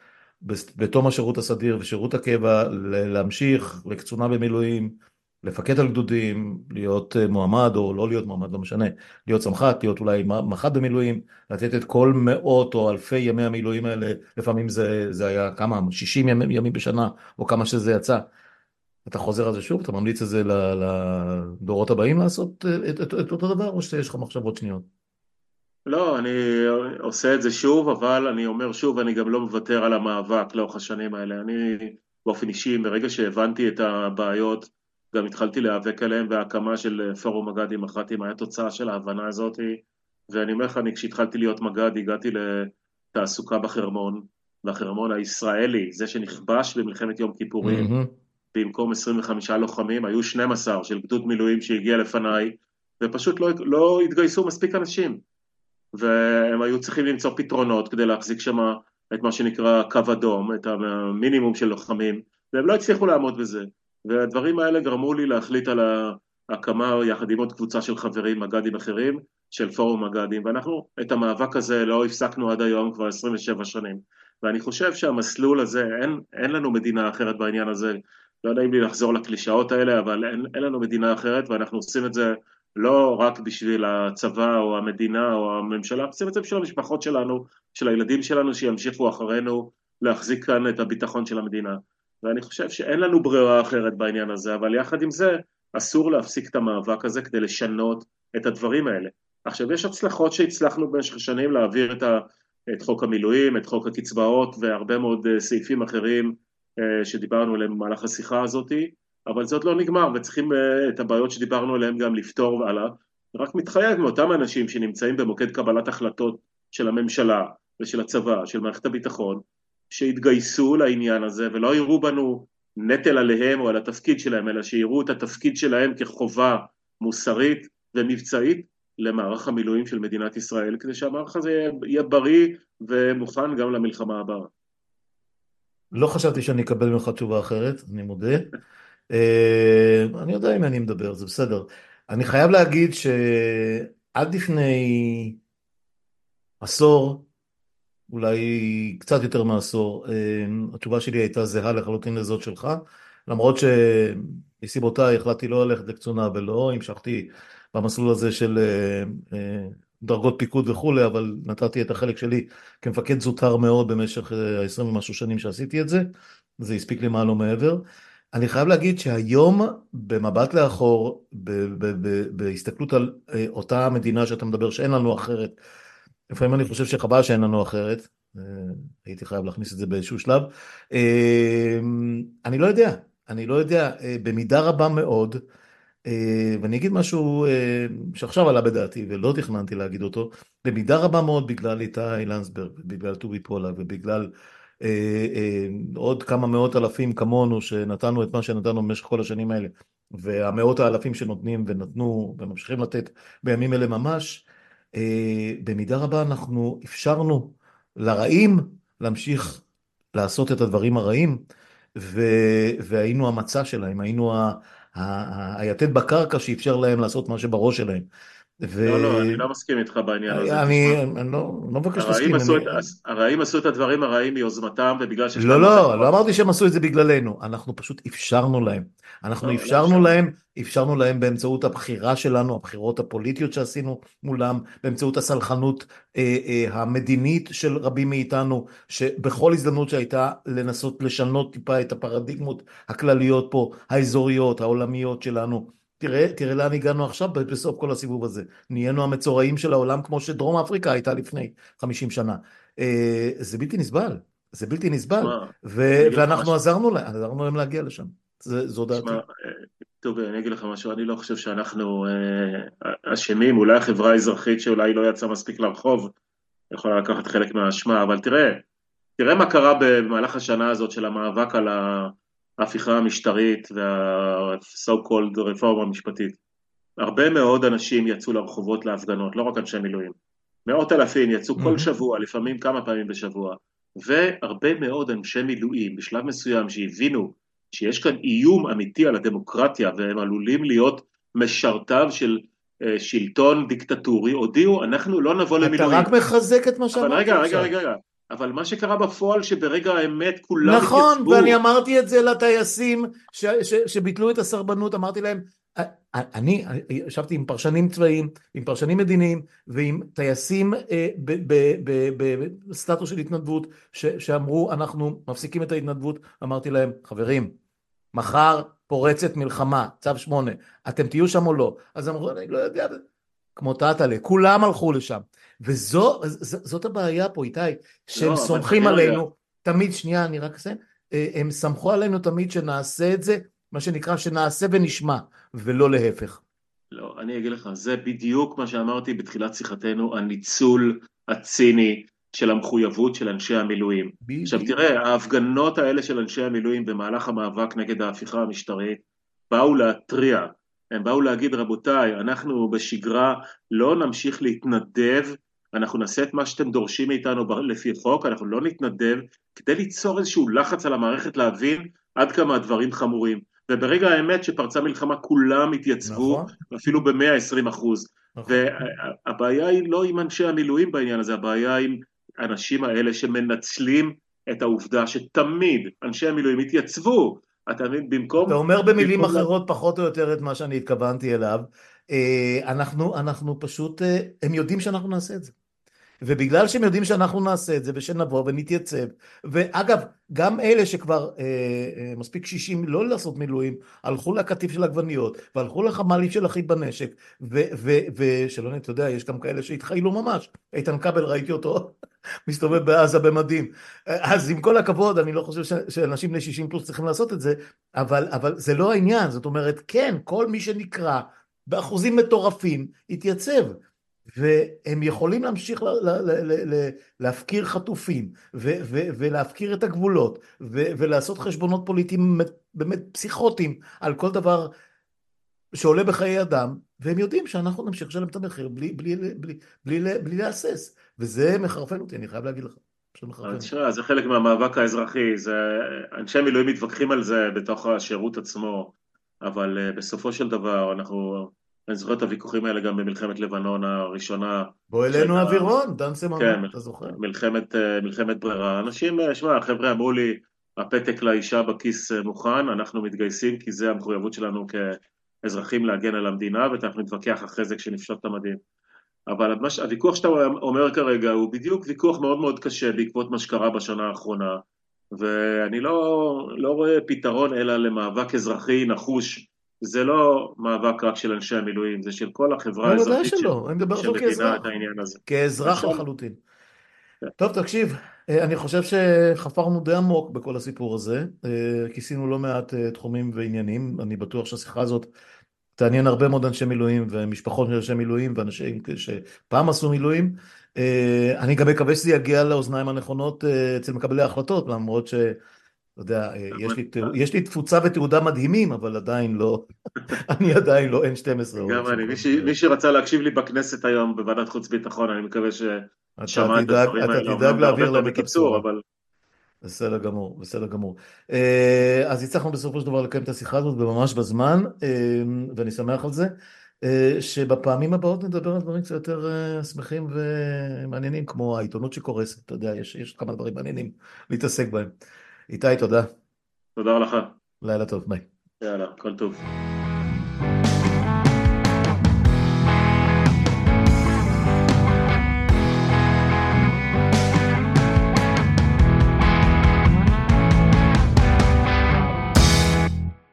בתום השירות הסדיר ושירות הקבע להמשיך לקצונה במילואים, לפקד על גדודים, להיות אה, מועמד או לא להיות מועמד, לא משנה, להיות סמח"ט, להיות אולי מח"ט במילואים, לתת את כל מאות או אלפי ימי המילואים האלה, לפעמים זה, זה היה כמה, 60 ימים, ימים בשנה או כמה שזה יצא. אתה חוזר על זה שוב, אתה ממליץ את זה לדורות הבאים לעשות אה, את, את, את אותו דבר או שיש לך מחשבות שניות? לא, אני עושה את זה שוב, אבל אני אומר שוב, אני גם לא מוותר על המאבק לאורך השנים האלה. אני באופן אישי, מרגע שהבנתי את הבעיות, גם התחלתי להיאבק עליהן, וההקמה של פורום מג"דים מח"טים היה תוצאה של ההבנה הזאת, ואני אומר לך, אני כשהתחלתי להיות מג"ד, הגעתי לתעסוקה בחרמון, והחרמון הישראלי, זה שנכבש במלחמת יום כיפורים, mm-hmm. במקום 25 לוחמים, היו 12 של גדוד מילואים שהגיע לפניי, ופשוט לא, לא התגייסו מספיק אנשים. והם היו צריכים למצוא פתרונות כדי להחזיק שם את מה שנקרא קו אדום, את המינימום של לוחמים, והם לא הצליחו לעמוד בזה. והדברים האלה גרמו לי להחליט על ההקמה יחד עם עוד קבוצה של חברים, מג"דים אחרים, של פורום מג"דים, ואנחנו את המאבק הזה לא הפסקנו עד היום כבר 27 שנים. ואני חושב שהמסלול הזה, אין, אין לנו מדינה אחרת בעניין הזה, לא נעים לי לחזור לקלישאות האלה, אבל אין, אין לנו מדינה אחרת, ואנחנו עושים את זה לא רק בשביל הצבא או המדינה או הממשלה, זה בשביל המשפחות שלנו, של הילדים שלנו שימשיכו אחרינו להחזיק כאן את הביטחון של המדינה. ואני חושב שאין לנו ברירה אחרת בעניין הזה, אבל יחד עם זה, אסור להפסיק את המאבק הזה כדי לשנות את הדברים האלה. עכשיו, יש הצלחות שהצלחנו במשך השנים להעביר את, ה, את חוק המילואים, את חוק הקצבאות והרבה מאוד אה, סעיפים אחרים אה, שדיברנו עליהם במהלך השיחה הזאתי, אבל עוד לא נגמר וצריכים אה, את הבעיות שדיברנו עליהן גם לפתור הלאה. רק מתחייב מאותם אנשים שנמצאים במוקד קבלת החלטות של הממשלה ושל הצבא, של מערכת הביטחון, שיתגייסו לעניין הזה ולא יראו בנו נטל עליהם או על התפקיד שלהם, אלא שיראו את התפקיד שלהם כחובה מוסרית ומבצעית למערך המילואים של מדינת ישראל, כדי שהמערך הזה יהיה בריא ומוכן גם למלחמה הבאה. לא חשבתי שאני אקבל ממך תשובה אחרת, אני מודה. אה, אני יודע עם מי אני מדבר, זה בסדר. אני חייב להגיד שעד לפני עשור, אולי קצת יותר מעשור, אה, התשובה שלי הייתה זהה לחלוטין לזאת שלך, למרות שמסיבותיי החלטתי לא ללכת לקצונה ולא המשכתי במסלול הזה של אה, דרגות פיקוד וכולי, אבל נתתי את החלק שלי כמפקד זוטר מאוד במשך ה-20 ומשהו שנים שעשיתי את זה, זה הספיק לי מעל ומעבר. אני חייב להגיד שהיום, במבט לאחור, בהסתכלות על אה, אותה מדינה שאתה מדבר, שאין לנו אחרת, לפעמים אני חושב שחבל שאין לנו אחרת, אה, הייתי חייב להכניס את זה באיזשהו שלב. אה, אני לא יודע, אני לא יודע, במידה רבה מאוד, ואני אגיד משהו שעכשיו עלה בדעתי ולא תכננתי להגיד אותו, במידה רבה מאוד בגלל איתי לנסברג, בגלל טובי פולק ובגלל עוד כמה מאות אלפים כמונו שנתנו את מה שנתנו במשך כל השנים האלה והמאות האלפים שנותנים ונתנו וממשיכים לתת בימים אלה ממש אה, במידה רבה אנחנו אפשרנו לרעים להמשיך לעשות את הדברים הרעים ו... והיינו המצע שלהם, היינו ה... היתד בקרקע שאפשר להם לעשות מה שבראש שלהם. ו... לא, לא, אני לא מסכים איתך בעניין הזה. אני, אני לא, לא מבקש להסכים. הרעים עשו את הדברים הרעים מיוזמתם ובגלל שיש לא, לא, לא אמרתי שהם עשו את זה בגללנו, אנחנו פשוט אפשרנו להם. אנחנו לא, לא אפשרנו להם, אפשרנו להם באמצעות הבחירה שלנו, הבחירות הפוליטיות שעשינו מולם, באמצעות הסלחנות אה, אה, המדינית של רבים מאיתנו, שבכל הזדמנות שהייתה לנסות לשנות טיפה את הפרדיגמות הכלליות פה, האזוריות, העולמיות שלנו, תראה, תראה לאן הגענו עכשיו בסוף כל הסיבוב הזה. נהיינו המצורעים של העולם כמו שדרום אפריקה הייתה לפני 50 שנה. אה, זה בלתי נסבל, זה בלתי נסבל. ואנחנו עזרנו להם, עזרנו להם להגיע לשם. זה, זו דעתי. אה, טוב, אני אגיד לך משהו, אני לא חושב שאנחנו אה, אשמים, אולי החברה האזרחית שאולי לא יצאה מספיק לרחוב יכולה לקחת חלק מהאשמה, אבל תראה, תראה מה קרה במהלך השנה הזאת של המאבק על ה... ההפיכה המשטרית וה-so called רפורמה המשפטית. הרבה מאוד אנשים יצאו לרחובות להפגנות, לא רק אנשי מילואים. מאות אלפים יצאו כל שבוע, לפעמים כמה פעמים בשבוע, והרבה מאוד אנשי מילואים בשלב מסוים שהבינו שיש כאן איום אמיתי על הדמוקרטיה והם עלולים להיות משרתיו של אה, שלטון דיקטטורי, הודיעו אנחנו לא נבוא למילואים. אתה רק מחזק את מה שאמרת עכשיו. רגע, רגע, רגע, רגע. אבל מה שקרה בפועל שברגע האמת כולם נכון, התייצבו. נכון, ואני אמרתי את זה לטייסים ש, ש, שביטלו את הסרבנות, אמרתי להם, אני ישבתי עם פרשנים צבאיים, עם פרשנים מדיניים ועם טייסים אה, בסטטוס של התנדבות ש, שאמרו אנחנו מפסיקים את ההתנדבות, אמרתי להם חברים, מחר פורצת מלחמה, צו שמונה, אתם תהיו שם או לא? אז אמרו אני לא יודע, כמו טאטאלה, כולם הלכו לשם. וזאת הבעיה פה, איתי, שהם לא, סומכים עלינו, רגע. תמיד, שנייה, אני רק אסיים, הם סמכו עלינו תמיד שנעשה את זה, מה שנקרא שנעשה ונשמע, ולא להפך. לא, אני אגיד לך, זה בדיוק מה שאמרתי בתחילת שיחתנו, הניצול הציני של המחויבות של אנשי המילואים. בדיוק. עכשיו תראה, ההפגנות האלה של אנשי המילואים במהלך המאבק נגד ההפיכה המשטרית באו להתריע, הם באו להגיד רבותיי, אנחנו בשגרה לא נמשיך להתנדב, אנחנו נעשה את מה שאתם דורשים מאיתנו לפי חוק, אנחנו לא נתנדב, כדי ליצור איזשהו לחץ על המערכת להבין עד כמה הדברים חמורים. וברגע האמת שפרצה מלחמה כולם התייצבו, נכון. אפילו ב-120 אחוז. נכון. והבעיה היא לא עם אנשי המילואים בעניין הזה, הבעיה עם האנשים האלה שמנצלים את העובדה שתמיד אנשי המילואים התייצבו, אתה מבין, במקום... אתה אומר במילים במקום אחרות פחות או יותר את מה שאני התכוונתי אליו, אה, אנחנו, אנחנו פשוט, אה, הם יודעים שאנחנו נעשה את זה. ובגלל שהם יודעים שאנחנו נעשה את זה ושנבוא ונתייצב, ואגב, גם אלה שכבר אה, אה, מספיק קשישים לא לעשות מילואים, הלכו לקטיף של עגבניות, והלכו לחמ"לים של אחי בנשק, ושלא אתה יודע, יש גם כאלה שהתחיילו ממש. איתן כבל, ראיתי אותו <laughs> מסתובב בעזה במדים. אז עם כל הכבוד, אני לא חושב שאנשים בני 60 פלוס צריכים לעשות את זה, אבל, אבל זה לא העניין, זאת אומרת, כן, כל מי שנקרא באחוזים מטורפים, יתייצב. והם יכולים להמשיך להפקיר חטופים ולהפקיר את הגבולות ולעשות חשבונות פוליטיים באמת פסיכוטיים על כל דבר שעולה בחיי אדם והם יודעים שאנחנו נמשיך לשלם את המחיר בלי, בלי, בלי, בלי, בלי להסס וזה מחרפן אותי אני חייב להגיד לך. תשמע, זה חלק מהמאבק האזרחי, זה, אנשי מילואים מתווכחים על זה בתוך השירות עצמו, אבל אה, בסופו של דבר אנחנו אני זוכר את הוויכוחים האלה גם במלחמת לבנון הראשונה. בוא אלינו אווירון, דן סממן, כן, אתה זוכר. מלחמת, אה, מלחמת ברירה. אנשים, אה, שמע, החבר'ה אמרו לי, הפתק לאישה בכיס אה, מוכן, אנחנו מתגייסים כי זה המחויבות שלנו כאזרחים להגן על המדינה, ואנחנו נתווכח אחרי זה כשנפשוט את המדים. אבל הוויכוח שאתה אומר כרגע הוא בדיוק ויכוח מאוד מאוד קשה בעקבות מה שקרה בשנה האחרונה, ואני לא, לא רואה פתרון אלא למאבק אזרחי נחוש זה לא מאבק רק של אנשי המילואים, זה של כל החברה האזרחית שמבינה את העניין הזה. כאזרח לחלוטין. כן. טוב, תקשיב, אה, אני חושב שחפרנו די עמוק בכל הסיפור הזה, אה, כיסינו לא מעט אה, תחומים ועניינים, אני בטוח שהשיחה הזאת תעניין הרבה מאוד אנשי מילואים ומשפחות של אנשי מילואים ואנשים שפעם עשו מילואים. אני גם מקווה שזה יגיע לאוזניים הנכונות אצל מקבלי ההחלטות, למרות ש... אתה יודע, אה, יש לי, יש לי תפוצה ותעודה מדהימים, אבל עדיין לא, <laughs> אני עדיין לא N12. גם אני, מי שרצה להקשיב לי בכנסת היום בוועדת חוץ וביטחון, אני מקווה ששמע את הדברים האלה. אתה תדאג להעביר להם את הבשורה. אבל... בסדר גמור, בסדר גמור. אה, אז הצלחנו בסופו של דבר לקיים את השיחה הזאת ממש בזמן, אה, ואני שמח על זה. שבפעמים הבאות נדבר על דברים קצת יותר שמחים ומעניינים, כמו העיתונות שקורסת, אתה יודע, יש, יש כמה דברים מעניינים להתעסק בהם. איתי, תודה. תודה לך. לילה טוב, ביי. יאללה, כל טוב.